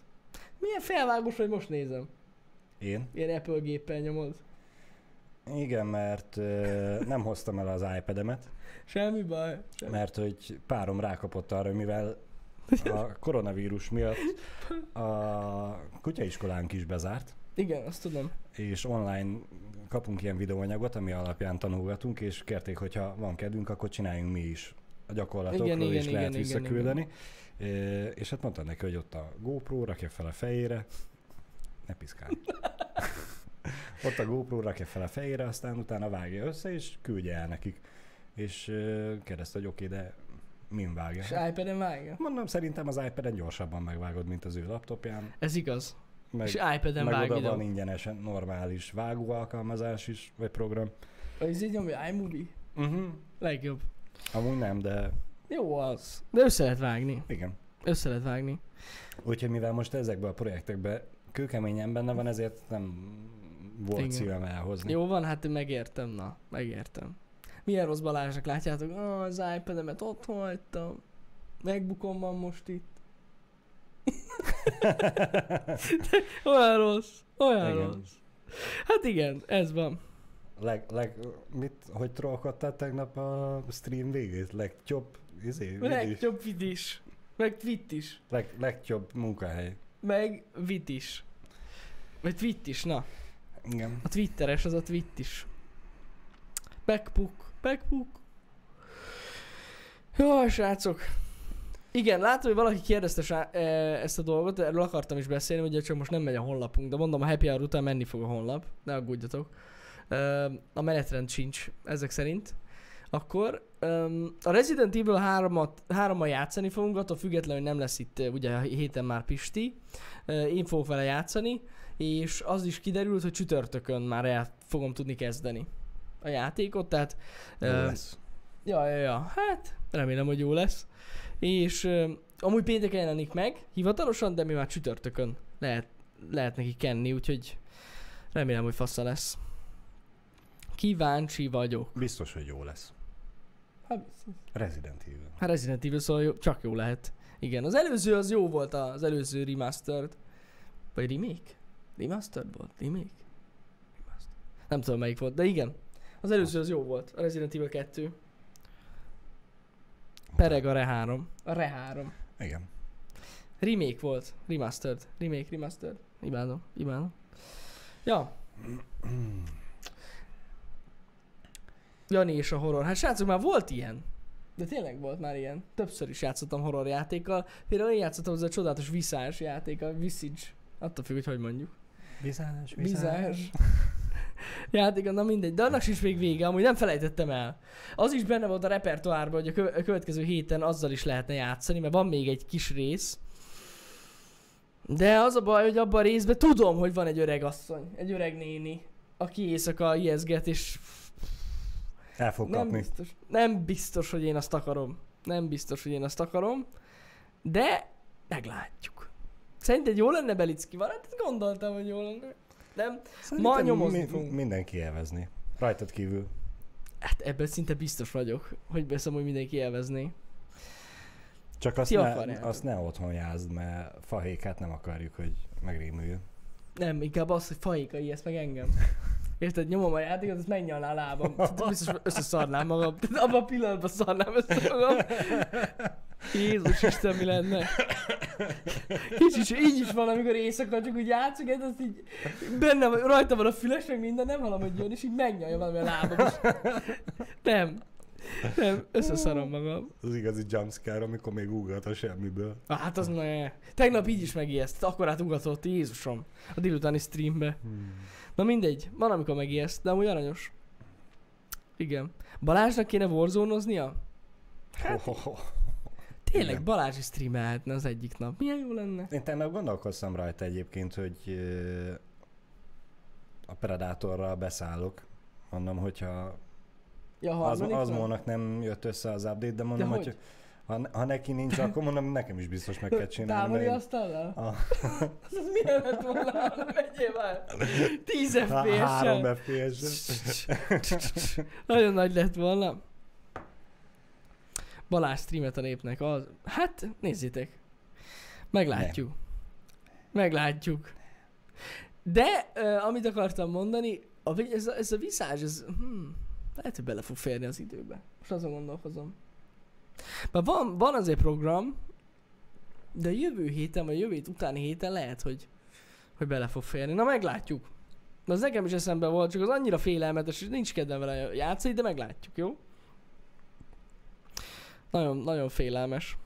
Milyen felvágos, hogy most nézem. Én? Ilyen Apple géppel nyomod. Igen, mert ö, nem hoztam el az iPad-emet, Semmi baj. Semmi. mert hogy párom rákapott arra, mivel a koronavírus miatt a kutyaiskolánk is bezárt, Igen, azt tudom. és online kapunk ilyen videóanyagot, ami alapján tanulgatunk, és kérték, hogyha van kedvünk, akkor csináljunk mi is a gyakorlatokról, Igen, igen, és igen, lehet igen, visszaküldeni. É, És hát mondtam neki, hogy ott a GoPro, rakja fel a fejére, ne piszkálj. ott a GoPro rakja fel a fejére, aztán utána vágja össze, és küldje el nekik. És kérdezte, hogy oké, de min vágja? És iPad-en vágja. Mondom, szerintem az iPad-en gyorsabban megvágod, mint az ő laptopján. Ez igaz. Meg, és iPad-en meg vág oda videó. van ingyenesen normális vágó alkalmazás is, vagy program. Ez így nyomja iMovie. Uh-huh. Legjobb. Amúgy nem, de Jó az. De össze lehet vágni. igen. Össze lehet vágni. Úgyhogy mivel most ezekben a projektekben kőkeményen benne van, ezért nem volt Igen. szívem elhozni. Jó van, hát megértem, na. Megértem. Milyen rossz Balázsnak látjátok? Ah, az iPad-emet ott hagytam. Megbukom van most itt. Olyan rossz. Olyan Igen. rossz. Hát igen, ez van. Leg, leg, mit, hogy trollkodtál tegnap a stream végét? Legjobb, izé, vidis? Legjobb vid is. Meg tweet is. Leg, legjobb munkahely. Meg vit is. Vagy tweet is, na. Igen. A twitteres, az a twit is. Backbook, backbook. Jó, srácok. Igen, látom, hogy valaki kérdezte sá- e, ezt a dolgot, erről akartam is beszélni, ugye csak most nem megy a honlapunk, de mondom, a happy hour után menni fog a honlap, ne aggódjatok. A menetrend sincs ezek szerint. Akkor a Resident Evil 3-at, 3 játszani fogunk, attól függetlenül, hogy nem lesz itt ugye héten már Pisti. Én fogok vele játszani, és az is kiderült, hogy csütörtökön már el fogom tudni kezdeni a játékot, tehát Jó ö, lesz. Ja, ja, ja. Hát, remélem, hogy jó lesz. És uh, amúgy pénteken jelenik meg, hivatalosan, de mi már csütörtökön lehet, lehet neki kenni, úgyhogy remélem, hogy fassa lesz. Kíváncsi vagyok. Biztos, hogy jó lesz. Hát, Resident Evil. hát Resident Evil szóval jó, csak jó lehet. Igen, az előző az jó volt, az előző remastered. Vagy remake? Remastered volt? Remake? Remastered. Nem tudom melyik volt, de igen. Az előző az jó volt, a Resident Evil 2. Pereg a Re 3. A Re 3. Igen. Remake volt. Remastered. Remake, remastered. Imádom, imádom. Ja. Jani és a horror. Hát srácok, már volt ilyen. De tényleg volt már ilyen. Többször is játszottam horror játékkal. Például én játszottam az a csodálatos Visage játék, a Visage. Attól függ, hogy hogy mondjuk. Bizás, Bizás. játék, na mindegy. De annak sincs még vége, amúgy nem felejtettem el. Az is benne volt a repertoárban, hogy a, kö- a következő héten azzal is lehetne játszani, mert van még egy kis rész. De az a baj, hogy abban a részben tudom, hogy van egy öreg asszony, egy öreg néni, aki éjszaka ijeszget, és El fog nem kapni. biztos, nem biztos, hogy én azt akarom. Nem biztos, hogy én azt akarom. De meglátjuk. Szerinted jó lenne Belicki? Van, hát gondoltam, hogy jó lenne. Nem? Szerintem Ma nyomozni mi- fogunk. Mindenki élvezni. Rajtad kívül. Hát ebben szinte biztos vagyok, hogy beszem, hogy mindenki élvezné. Csak azt Ti ne, akarjátok. azt ne otthon jázd, mert fahékát nem akarjuk, hogy megrémüljön. Nem, inkább az, hogy faika ijeszt meg engem. Érted, nyomom a játékot, az megnyalná a lábam. Biztos összeszarnám magam. Abban a pillanatban szarnám össze magam. Jézus Isten, mi lenne? Így is, így is van, amikor éjszaka csak úgy játszok, ez az így benne van, rajta van a füles, meg minden, nem hallom, hogy jön, és így megnyalja valami a lábam. És nem. Nem, összeszarom magam. Az igazi jumpscare, amikor még ugat a semmiből. Ah, Hát az ne. Tegnap így is megijeszt, akkor átugatott, Jézusom. A délutáni streambe. Hmm. Na mindegy, van amikor megijeszt, de amúgy aranyos. Igen. Balázsnak kéne warzone Hát, ho. Tényleg igen. Balázs is streamelhetne az egyik nap. Milyen jó lenne? Én tegnap gondolkoztam rajta egyébként, hogy a Predatorral beszállok. Mondom, hogyha Ja, az, harmadik az nap? mónak nem jött össze az update, de mondom, De hogy hogy? ha, ha neki nincs, akkor mondom, nekem is biztos meg kell csinálni. Távoli asztallal? Ah. Az, az milyen lett volna, megyél már? 10 Há- Három FPS-sel. fps Nagyon nagy lett volna. Balázs streamet a népnek, az... Hát, nézzétek. Meglátjuk. Meglátjuk. De, uh, amit akartam mondani, a, ez, a, ez a viszázs, ez... Hmm, lehet, hogy bele fog férni az időbe. Most azon gondolkozom. Mert van, van azért program, de a jövő héten, vagy jövő hét utáni héten lehet, hogy, hogy bele fog férni. Na meglátjuk. Az nekem is eszembe volt, csak az annyira félelmetes, hogy nincs kedvem vele játszani, de meglátjuk, jó? Nagyon, nagyon félelmes.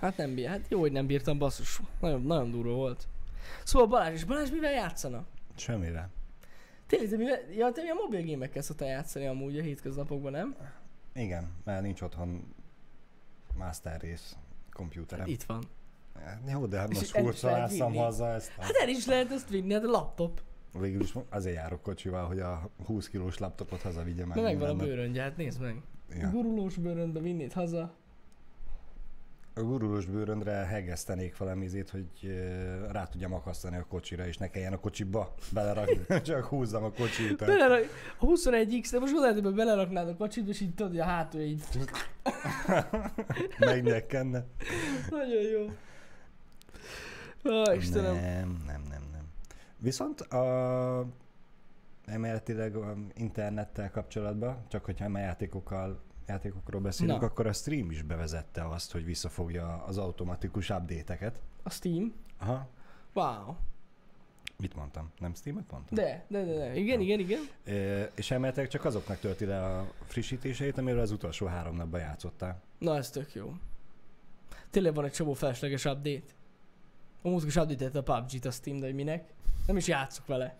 Hát nem bír, hát jó, hogy nem bírtam, basszus. Nagyon, nagyon durva volt. Szóval Balázs, és Balázs mivel játszana? Semmivel. Tényleg, te mivel, ja, te a mobil gémekkel szoktál játszani amúgy a hétköznapokban, nem? Igen, mert nincs otthon master rész kompjúterem. Itt van. Jó, de hát most vinni. haza ezt. Hát el is lehet ezt vinni, hát a laptop. Végül is azért járok kocsival, hogy a 20 kilós laptopot hazavigyem De el. megvan a bőröndje, hát nézd meg. Ja. Gurulós bőröndbe vinnéd haza. A gurulós bőröndre hegesztenék valamizét, hogy ö, rá tudjam akasztani a kocsira, és ne kelljen a kocsiba belerakni, csak húzzam a kocsi után. Belerak, a 21X, de most hogy beleraknád a kocsit, és így tudod, hogy a hátulja így. Megnyekkedne. Nagyon jó. Ó, Istenem. Nem, nem, nem, nem. Viszont a emeletileg a internettel kapcsolatban, csak hogyha a játékokkal játékokról beszélünk, Na. akkor a stream is bevezette azt, hogy visszafogja az automatikus update-eket. A Steam. Aha. Wow. Mit mondtam? Nem Steam-et mondtam? De, de, de, de. Igen, Na. igen, igen. E, és elméletileg csak azoknak tölti le a frissítéseit, amiről az utolsó három napban játszottál. Na, ez tök jó. Tényleg van egy csomó felesleges update. A is update a PUBG-t a Steam, de hogy minek. Nem is játszok vele.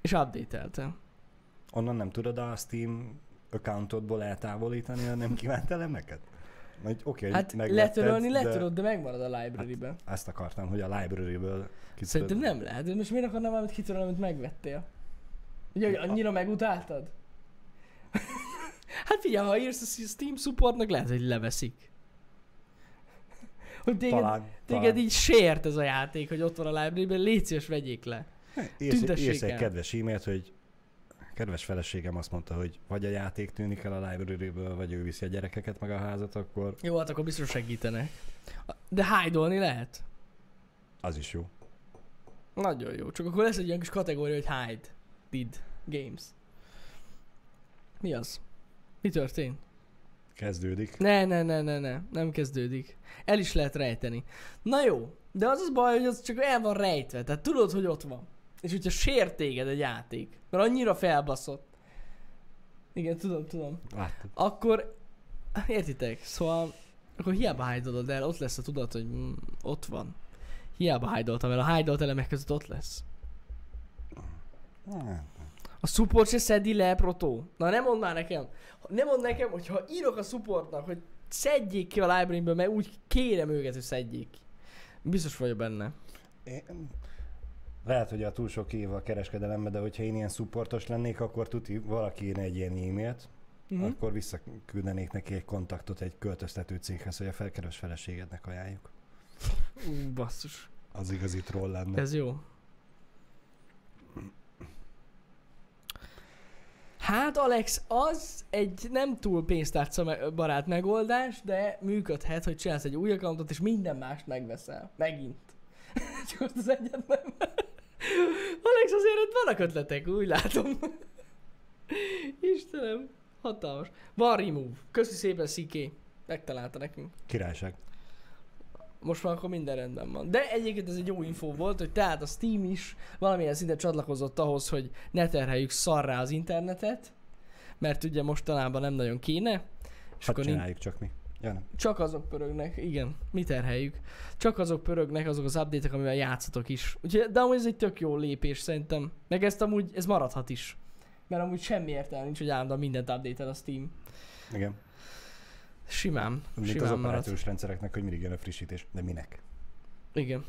És update Onnan nem tudod a Steam accountodból eltávolítani a nem kívánt elemeket? Vagy oké, hogy Hát letörölni de letöröd, de megmarad a library-ben. Ezt akartam, hogy a library-ből ki Szerintem nem lehet. De most miért akarnám valamit kitörölni, amit megvettél? Ugye, hogy annyira megutáltad? hát figyelj, ha írsz a Steam supportnak, lehet, hogy leveszik. Hogy téged, Talán, téged talán. így sért ez a játék, hogy ott van a library-ben, légy szíves, vegyék le. Írsz, egy kedves e-mailt, hogy kedves feleségem azt mondta, hogy vagy a játék tűnik el a library-ből, vagy ő viszi a gyerekeket meg a házat, akkor Jó, hát akkor biztos segítenek. De hide lehet. az is jó. Nagyon jó. Csak akkor lesz egy olyan kis kategória, hogy hide. Did. Games. Mi az? Mi történt? Kezdődik. Ne, ne, ne, ne, ne. Nem kezdődik. El is lehet rejteni. Na jó. De az az baj, hogy az csak el van rejtve. Tehát tudod, hogy ott van. És hogyha sért téged egy játék, mert annyira felbaszott. Igen, tudom, tudom. Láttad. Akkor, értitek, szóval, akkor hiába hide el, ott lesz a tudat, hogy mm, ott van. Hiába hide el, a hide elemek között ott lesz. Hát, A support se szedi le, proto. Na nem mondd már nekem. Nem mondd nekem, hogy ha írok a supportnak, hogy szedjék ki a library-ből, mert úgy kérem őket, hogy szedjék. Biztos vagyok benne. Én... Lehet, hogy a túl sok év a kereskedelemben, de hogyha én ilyen supportos lennék, akkor tuti valaki írna egy ilyen e-mailt, Mhm. uh-huh. akkor visszaküldenék neki egy kontaktot egy költöztető céghez, hogy a felkeres feleségednek ajánljuk. Ú, basszus. Az igazi troll lenne. Ez jó. Hát Alex, az egy nem túl pénztárca barát megoldás, de működhet, hogy csinálsz egy új accountot, és minden mást megveszel. Megint. Csak azt az egyet nem. Alex, azért ott vannak ötletek, úgy látom. Istenem, hatalmas. Van remove. Köszi szépen, CK. Megtalálta nekünk. Királyság. Most már akkor minden rendben van. De egyébként ez egy jó info volt, hogy tehát a Steam is valamilyen szinten csatlakozott ahhoz, hogy ne terheljük szarrá az internetet, mert ugye mostanában nem nagyon kéne. És Hát akkor csináljuk csak mi. Ja, nem. csak azok pörögnek, igen, mi terheljük. Csak azok pörögnek, azok az update amivel játszatok is. Úgyhogy, de amúgy ez egy tök jó lépés szerintem. Meg ezt amúgy, ez maradhat is. Mert amúgy semmi értelme nincs, hogy állandóan mindent update a Steam. Igen. Simán, Mint az simán marad. operációs rendszereknek, hogy mindig jön a frissítés. De minek? Igen.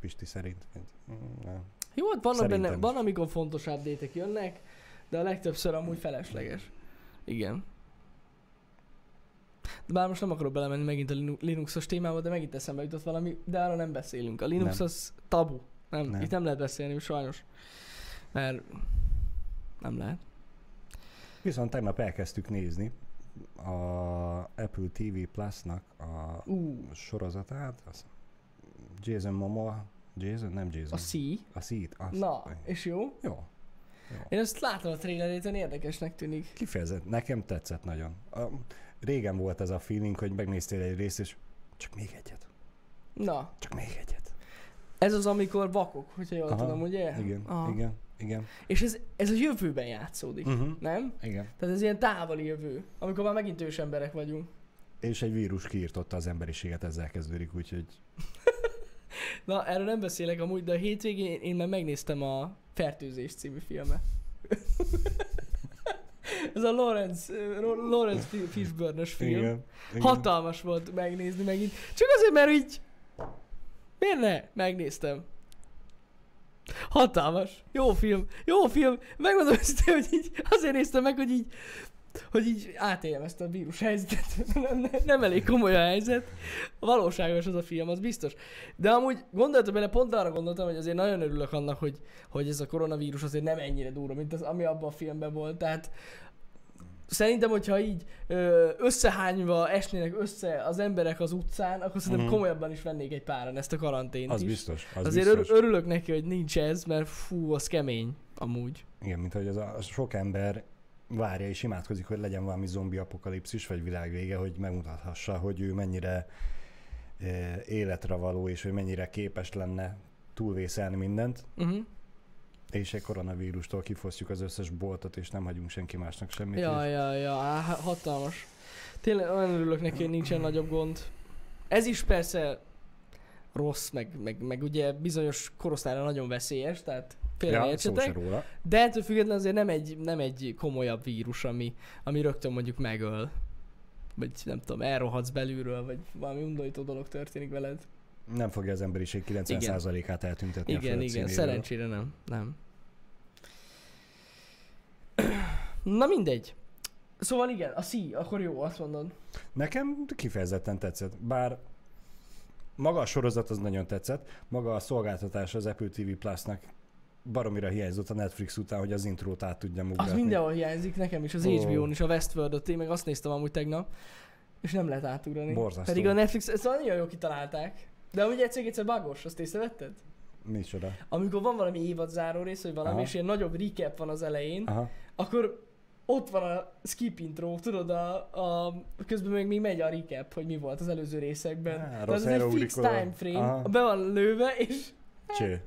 Pisti szerint. Mm, Nem. Jó, hát Szerintem benne, van amikor fontos update jönnek, de a legtöbbször amúgy felesleges. Igen. De bár most nem akarok belemenni megint a Linu- Linuxos témába, de megint eszembe jutott valami, de arra nem beszélünk. A Linux Nem. az tabu. Nem. nem, itt nem lehet beszélni, sajnos. Mert nem lehet. Viszont tegnap elkezdtük nézni a Apple TV Plus-nak a Ú, sorozatát. Az Jason Momoa. Jason? Nem Jason. a C. A. Azt. Na, és jó? Jó. Jó. Én ezt láttam a trailerét, érdekesnek tűnik. Kifejezett. Nekem tetszett nagyon. A, régen volt ez a feeling, hogy megnéztél egy részt, és csak még egyet. Na, Csak még egyet. ez az, amikor vakok, hogyha jól Aha, tudom, ugye? Igen, Aha. igen, igen. És ez, ez a jövőben játszódik, Uh-huh. nem? Igen. Tehát ez ilyen távoli jövő, amikor már megint ős emberek vagyunk. És egy vírus kiirtotta az emberiséget, ezzel kezdődik, úgyhogy Na, erről nem beszélek amúgy, de a hétvégén én már megnéztem a Fertőzés című filmet. ez a Lawrence, Lawrence Fi- Fishburne-ös film. igen. igen. Hatalmas volt megnézni megint. Csak azért, mert így... Miért ne? Megnéztem. Hatalmas. Jó film. Jó film. Megmondom őszintén, hogy így azért néztem meg, hogy így hogy így átéljem ezt a vírus helyzetet. nem, nem, nem elég komoly a helyzet. Valóságos az a film, az biztos. De amúgy gondoltam bele, pont arra gondoltam, hogy azért nagyon örülök annak, hogy, hogy ez a koronavírus azért nem ennyire durva, mint az, ami abban a filmben volt. Tehát Szerintem, hogyha így ö, összehányva esnének össze az emberek az utcán, akkor szerintem Mhm. komolyabban is vennék egy páran ezt a karantént Az is. biztos. Az Azért biztos. ör- örülök neki, hogy nincs ez, mert fú, az kemény, amúgy. Igen, mint hogy az a sok ember várja és imádkozik, hogy legyen valami zombi apokalipszis, vagy világvége, hogy megmutathassa, hogy ő mennyire életre való, és hogy mennyire képes lenne túlvészelni mindent, Uh-huh. És egy koronavírustól kifosztjuk az összes boltot, és nem hagyunk senki másnak semmit. Ja, és ja, ja, á, hatalmas. Tényleg olyan örülök neki, hogy nincsen nagyobb gond. Ez is persze rossz, meg, meg, meg ugye bizonyos korosztályra nagyon veszélyes, tehát félre ja, értsetek. róla. De ettől függetlenül azért nem egy, nem egy komolyabb vírus, ami, ami rögtön mondjuk megöl. Vagy nem tudom, elrohadsz belülről, vagy valami undorító dolog történik veled. Nem fogja az emberiség 90%-át eltüntetni a Igen, föld igen, szerencsére nem. Nem. Na mindegy. Szóval igen, a szí, akkor jó, azt mondod. Nekem kifejezetten tetszett, bár maga a sorozat az nagyon tetszett, maga a szolgáltatás az Apple TV Plus-nak baromira hiányzott a Netflix után, hogy az intrót át tudjam Az ugratni. mindenhol hiányzik, nekem is, az Ó. HBO-n is, a Westworld-ot, én meg azt néztem amúgy tegnap, és nem lehet átugrani. Borzasztó. Pedig a Netflix, ezt nagyon jól kitalálták. De amúgy egyszer egyszer bugos, azt észrevetted? Micsoda? Amikor van valami évadzáró rész, vagy valami, Aha. és ilyen nagyobb recap van az elején, Aha. akkor ott van a skip intro, tudod, a, a, közben még még megy a recap, hogy mi volt az előző részekben. Á, De rossz az egy fix oda. time frame, Aha. be van lőve, és Cső.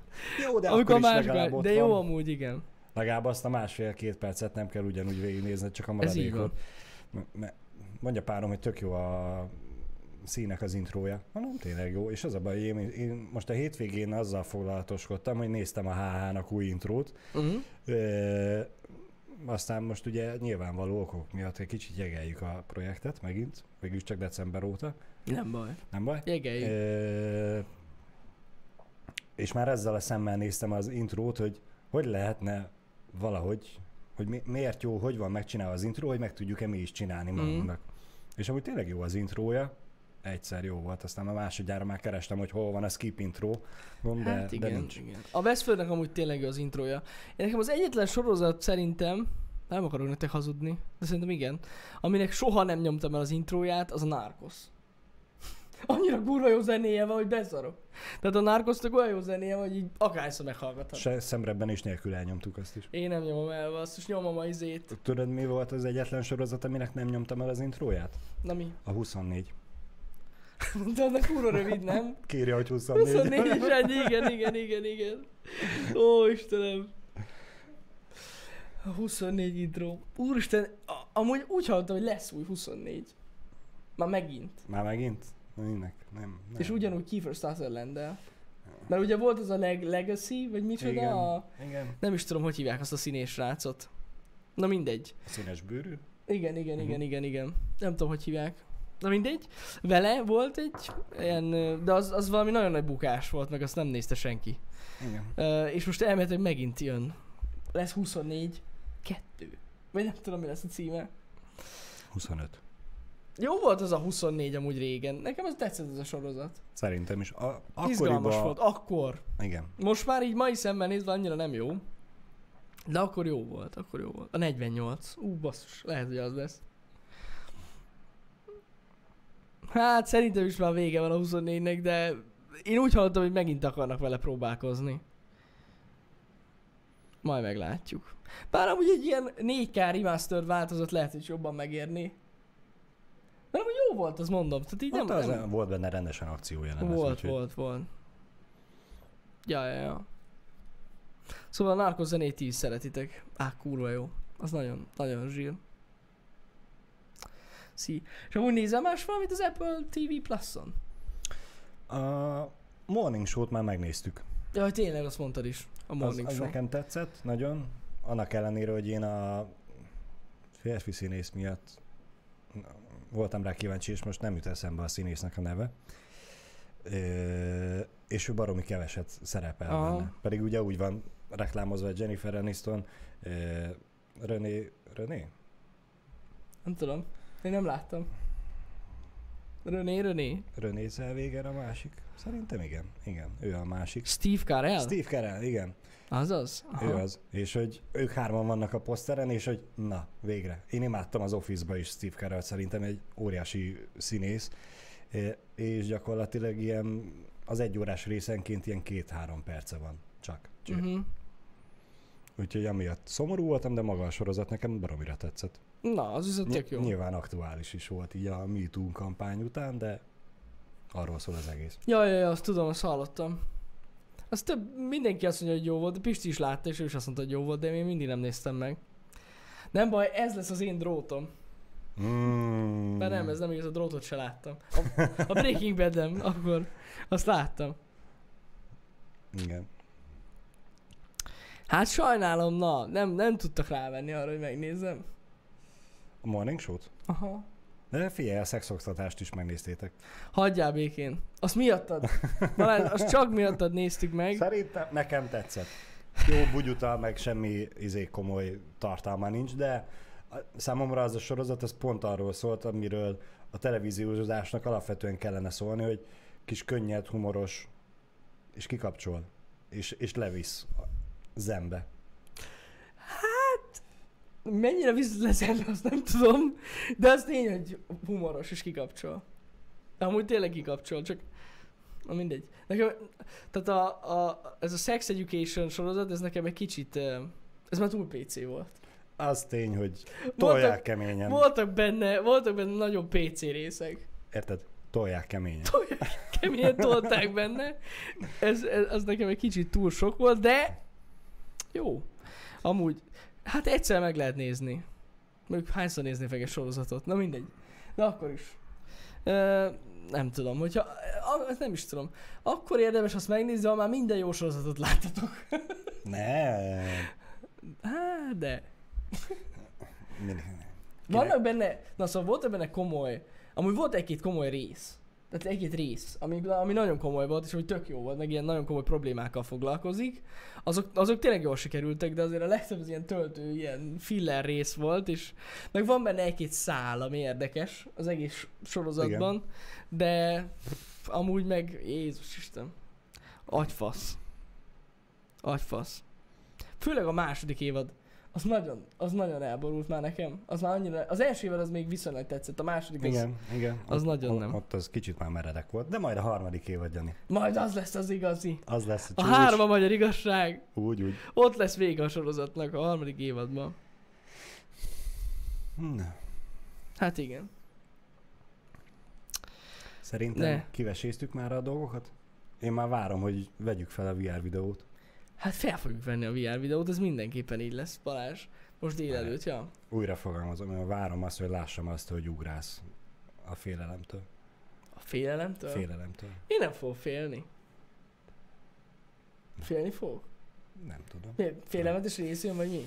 Jó, de amikor akkor is más legalább ott de jó van. amúgy, igen. Legalább azt a másfél-két percet nem kell ugyanúgy végignézni, csak a Ez így maradékot. M- m- Mondja párom, hogy tök jó a színek az intrója. Mondom, tényleg jó. És az a baj, én, én most a hétvégén azzal foglalatoskodtam, hogy néztem a HH-nak új intrót. Uh-huh. Ö, aztán most ugye nyilvánvaló okok miatt egy kicsit jegeljük a projektet megint, végülis csak december óta, Nem baj. nem baj. Jegeljük. Ö, és már ezzel a szemmel néztem az intrót, hogy hogy lehetne valahogy, hogy mi, miért jó, hogy van megcsinálva az intro, hogy meg tudjuk-e mi is csinálni Mhm. magunknak. És amúgy tényleg jó az intrója, egyszer jó volt, aztán a másodjára már kerestem, hogy hol van a skip intro, gond, de, Hát igen, de nincs. igen. A Westfordnak amúgy tényleg az introja. Én nekem az egyetlen sorozat szerintem, nem akarok nektek hazudni, de szerintem igen, aminek soha nem nyomtam el az introját, az a Narcos. Annyira kurva jó zenéje van, hogy bezarok. Tehát a Narcosnak olyan jó zenéje van, hogy így akárszor meghallgathat. Se szemrebben is nélkül elnyomtuk azt is. Én nem nyomom el, azt és nyomom a izét. Tudod, mi volt az egyetlen sorozat, aminek nem nyomtam el az intróját? Na mi? A 24. De annak kurva rövid, nem? Kírja, hogy 24. 24 is ennyi, igen, igen, igen, igen. Ó, Istenem. A 24 intro. Úristen, a- amúgy úgy hallottam, hogy lesz új 24. Már megint. Már megint? Minek? Nem, nem. És ugyanúgy Kiefer sutherland -el. Mert ugye volt az a leg- Legacy, vagy micsoda? Igen. A... Igen. Nem is tudom, hogy hívják azt a színés rácot. Na mindegy. Színes bőrű? Igen, igen, igen, igen, igen. Nem tudom, hogy hívják. Na mindegy. Vele volt egy ilyen, de az, az valami nagyon nagy bukás volt, meg azt nem nézte senki. Igen. Uh, és most elméletileg megint jön. Lesz 24. Kettő. Vagy nem tudom, mi lesz a címe. 25. Jó volt az a 24 amúgy régen. Nekem az tetszett az a sorozat. Szerintem is. A, Izgalmas akkoriban... volt. Akkor. Igen. Most már így mai szemmel nézve annyira nem jó. De akkor jó volt, akkor jó volt. A 48. Ú, basszus, lehet, hogy az lesz. Hát szerintem is már vége van a 24-nek, de én úgy hallottam, hogy megint akarnak vele próbálkozni. Majd meglátjuk. Bár amúgy egy ilyen 4K remastered változat lehet, hogy jobban megérni. Mert amúgy jó volt, az mondom. Tehát így Nem, nem, az nem, Volt benne rendesen akciójelenet. volt, úgyhogy- volt, volt. Ja, ja, ja. Szóval a Narcos zenét ti is szeretitek. Á, kurva jó. Az nagyon, nagyon zsír. Szí. És amúgy nézel más valamit az Apple TV Plus-on? A Morning Show-t már megnéztük. Ja, tényleg azt mondtad is. A Az, Morning az Show. nekem tetszett nagyon. Annak ellenére, hogy én a férfi színész miatt voltam rá kíváncsi, és most nem jut eszembe a színésznek a neve. Ö, és ő baromi keveset szerepel Aha. benne. Pedig ugye úgy van reklámozva Jennifer Aniston, ö, René, René? Nem tudom. Én nem láttam. René, René. René Zellweger a másik? Szerintem igen. Igen, ő a másik. Steve Carell? Steve Carell, igen. Azaz? Ő az. És hogy ők hárman vannak a poszteren, és hogy na, végre. Én imádtam az Office-ba is Steve Carell, szerintem egy óriási színész, É- és gyakorlatilag ilyen az egy órás részenként ilyen két-három perce van csak. Cső. Uh-huh. Úgyhogy amiatt szomorú voltam, de maga a sorozat nekem baromira tetszett. Na, az viszont tök jó. Nyilván aktuális is volt így a MeToo kampány után, de arról szól az egész. Ja, ja, ja, azt tudom, azt hallottam. Az több, mindenki azt mondja, hogy jó volt, de Pisti is látta, és ő is azt mondta, hogy jó volt, de én mindig nem néztem meg. Nem baj, ez lesz az én drótom. Mm. Mert nem, ez nem igaz, a drótot se láttam. A, a Breaking bad akkor azt láttam. Igen. Hát sajnálom, na, nem, nem tudtak rávenni arra, hogy megnézzem. Morning Show-t? Aha. De figyelj, a szexoktatást is megnéztétek. Hagyjál békén. Azt miattad? Balázs, azt csak miattad néztük meg. Szerintem nekem tetszett. Jó bugyuta, meg semmi izé komoly tartalma nincs, de számomra az a sorozat az pont arról szólt, amiről a televíziózásnak alapvetően kellene szólni, hogy kis könnyed, humoros, és kikapcsol, és, és levisz a Mennyire visz lezelni, azt nem tudom. De az tény, hogy humoros és kikapcsol. Amúgy tényleg kikapcsol, csak na mindegy. Nekem, tehát a, a, ez a Sex Education sorozat, ez nekem egy kicsit, ez már túl PC volt. Az tény, hogy tolják Voltak, keményen. voltak benne, voltak benne nagyon PC részek. Érted? Tolják keményen. Keményen tolták benne. Ez, ez, az nekem egy kicsit túl sok volt, de jó. Amúgy, hát egyszer meg lehet nézni. Mondjuk hányszor nézni meg egy sorozatot, na mindegy. De akkor is. Ö, nem tudom, hogyha, a- nem is tudom. Akkor érdemes azt megnézni, ha már minden jó sorozatot láttatok. Ne. Hát, de. Vannak benne, na szóval volt benne komoly, amúgy volt egy-két komoly rész. Tehát egy-két rész, ami, ami nagyon komoly volt, és hogy tök jó volt, meg ilyen nagyon komoly problémákkal foglalkozik. Azok, azok tényleg jól sikerültek, de azért a legtöbb az ilyen töltő, ilyen filler rész volt, és meg van benne egy-két szál, ami érdekes az egész sorozatban, Igen. de amúgy meg, Jézus Isten, agyfasz. Agyfasz. Főleg a második évad. Az nagyon, az nagyon elborult már nekem. Az már annyira, az első évad az még viszonylag tetszett, a második az, Igen, igen. az ott, nagyon ott, nem. Ott az kicsit már meredek volt, de majd a harmadik évad, Jani. majd az lesz az igazi. Az lesz a A csúcs. három a magyar igazság. Úgy, úgy. Ott lesz vége a sorozatnak a harmadik évadban. Na, Hát igen. Szerintem Ne. kiveséztük már a dolgokat? Én már várom, hogy vegyük fel a VR videót. Hát fel fogjuk venni a VR videót, ez mindenképpen így lesz, Balázs. Most délelőtt, ja. Újra fogalmazom, mert várom azt, hogy lássam azt, hogy ugrász a félelemtől. A félelemtől? Félelemtől. Én nem fogok félni. Félni fog? Nem tudom. Mi? Félelmetes rész jön, vagy mi?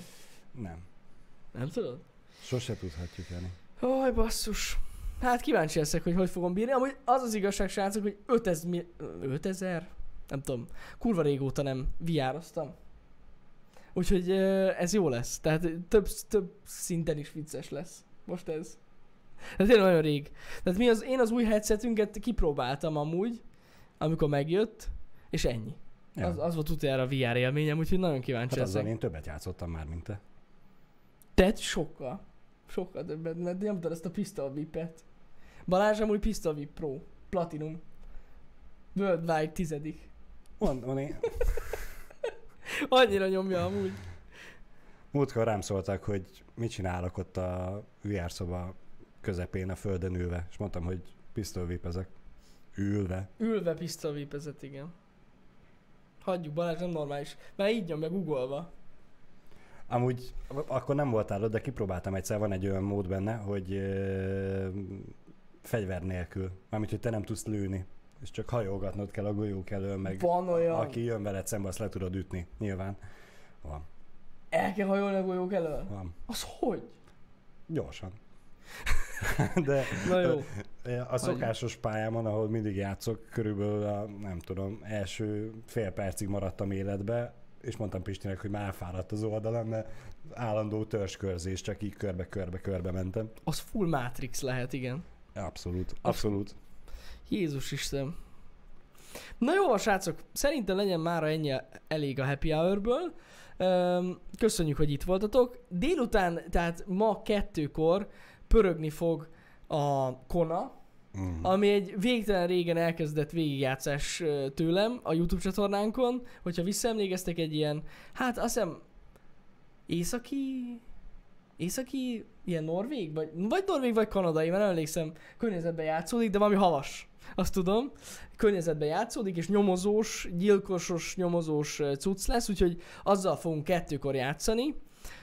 Nem. Nem tudod? Sose tudhatjuk, Jani. Oj, basszus. Hát kíváncsi leszek, hogy hogy fogom bírni. Amúgy az az igazság, srácok, hogy 5000, mi- 5000? Nem tudom. Kurva régóta nem VR-oztam. Úgyhogy ez jó lesz. Tehát több, több szinten is vicces lesz. Most ez. Tehát tényleg nagyon rég. Tehát mi az, én az új headsetünket kipróbáltam amúgy, amikor megjött, és ennyi. Ja. Az, az volt utoljára a VR élményem, úgyhogy nagyon kíváncsi hát leszek. én többet játszottam már, mint te. Tehát sokkal. Sokkal többet, mert nyomtad ezt a Pistol VIP-et. Balázs amúgy Pistol VIP Pro. Platinum. Worldwide tizedik. Mondom, én... Annyira nyomja amúgy. Múltkor rám szóltak, hogy mit csinálok ott a VR szoba közepén a földön ülve, és mondtam, hogy pisztolyvépezek. Ülve. Ülve Pistol VIP-ezett, igen. Hagyjuk, Balázs nem normális. Már így nyomja googolva. Amúgy akkor nem voltál ott, de kipróbáltam egyszer, van egy olyan mód benne, hogy ö, fegyver nélkül. Mármint, hogy te nem tudsz lőni. És csak hajolgatnod kell a golyók elől, meg Van olyan. aki jön veled szembe, azt le tudod ütni. Nyilván. Van. El kell hajolni a golyók elől? Van. Az hogy? Gyorsan. De Na jó. a szokásos pályámon, ahol mindig játszok, körülbelül a, nem tudom, első fél percig maradtam életbe, és mondtam Pistinek, hogy már elfáradt az oldalam, mert állandó törzskörzés, csak így körbe-körbe-körbe mentem. Az full Matrix lehet, igen. Abszolút, abszolút. Jézus Isten. Na jó, srácok, szerintem legyen már ennyi elég a happy hourből. Köszönjük, hogy itt voltatok. Délután, tehát ma kettőkor pörögni fog a Kona, Mm. ami egy végtelen régen elkezdett végigjátszás tőlem a YouTube csatornánkon. Hogyha visszaemlékeztek egy ilyen, hát azt hiszem északi, északi, ilyen norvég, vagy, vagy norvég, vagy kanadai, mert nem emlékszem, környezetben játszódik, de valami havas, azt tudom. Környezetben játszódik, és nyomozós, gyilkosos, nyomozós ö, cucc lesz, úgyhogy azzal fogunk kettőkor játszani.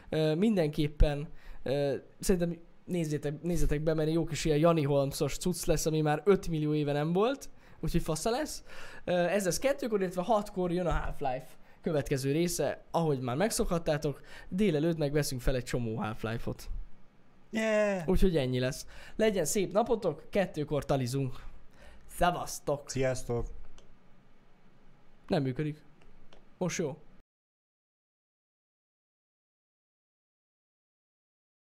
Ö, Mindenképpen ö, szerintem nézzétek, nézzetek be, mert jó kis ilyen Jani Holmesos cucc lesz, ami már 5 millió éve nem volt, úgyhogy fasza lesz. Ez lesz kettőkor, illetve hatkor jön a Half-Life következő része, ahogy már megszokhattátok, délelőtt meg veszünk fel egy csomó Half-Life-ot. Yeah! Úgyhogy ennyi lesz. Legyen szép napotok, kettőkor talizunk. Szevasztok! Sziasztok! Nem működik. Most jó.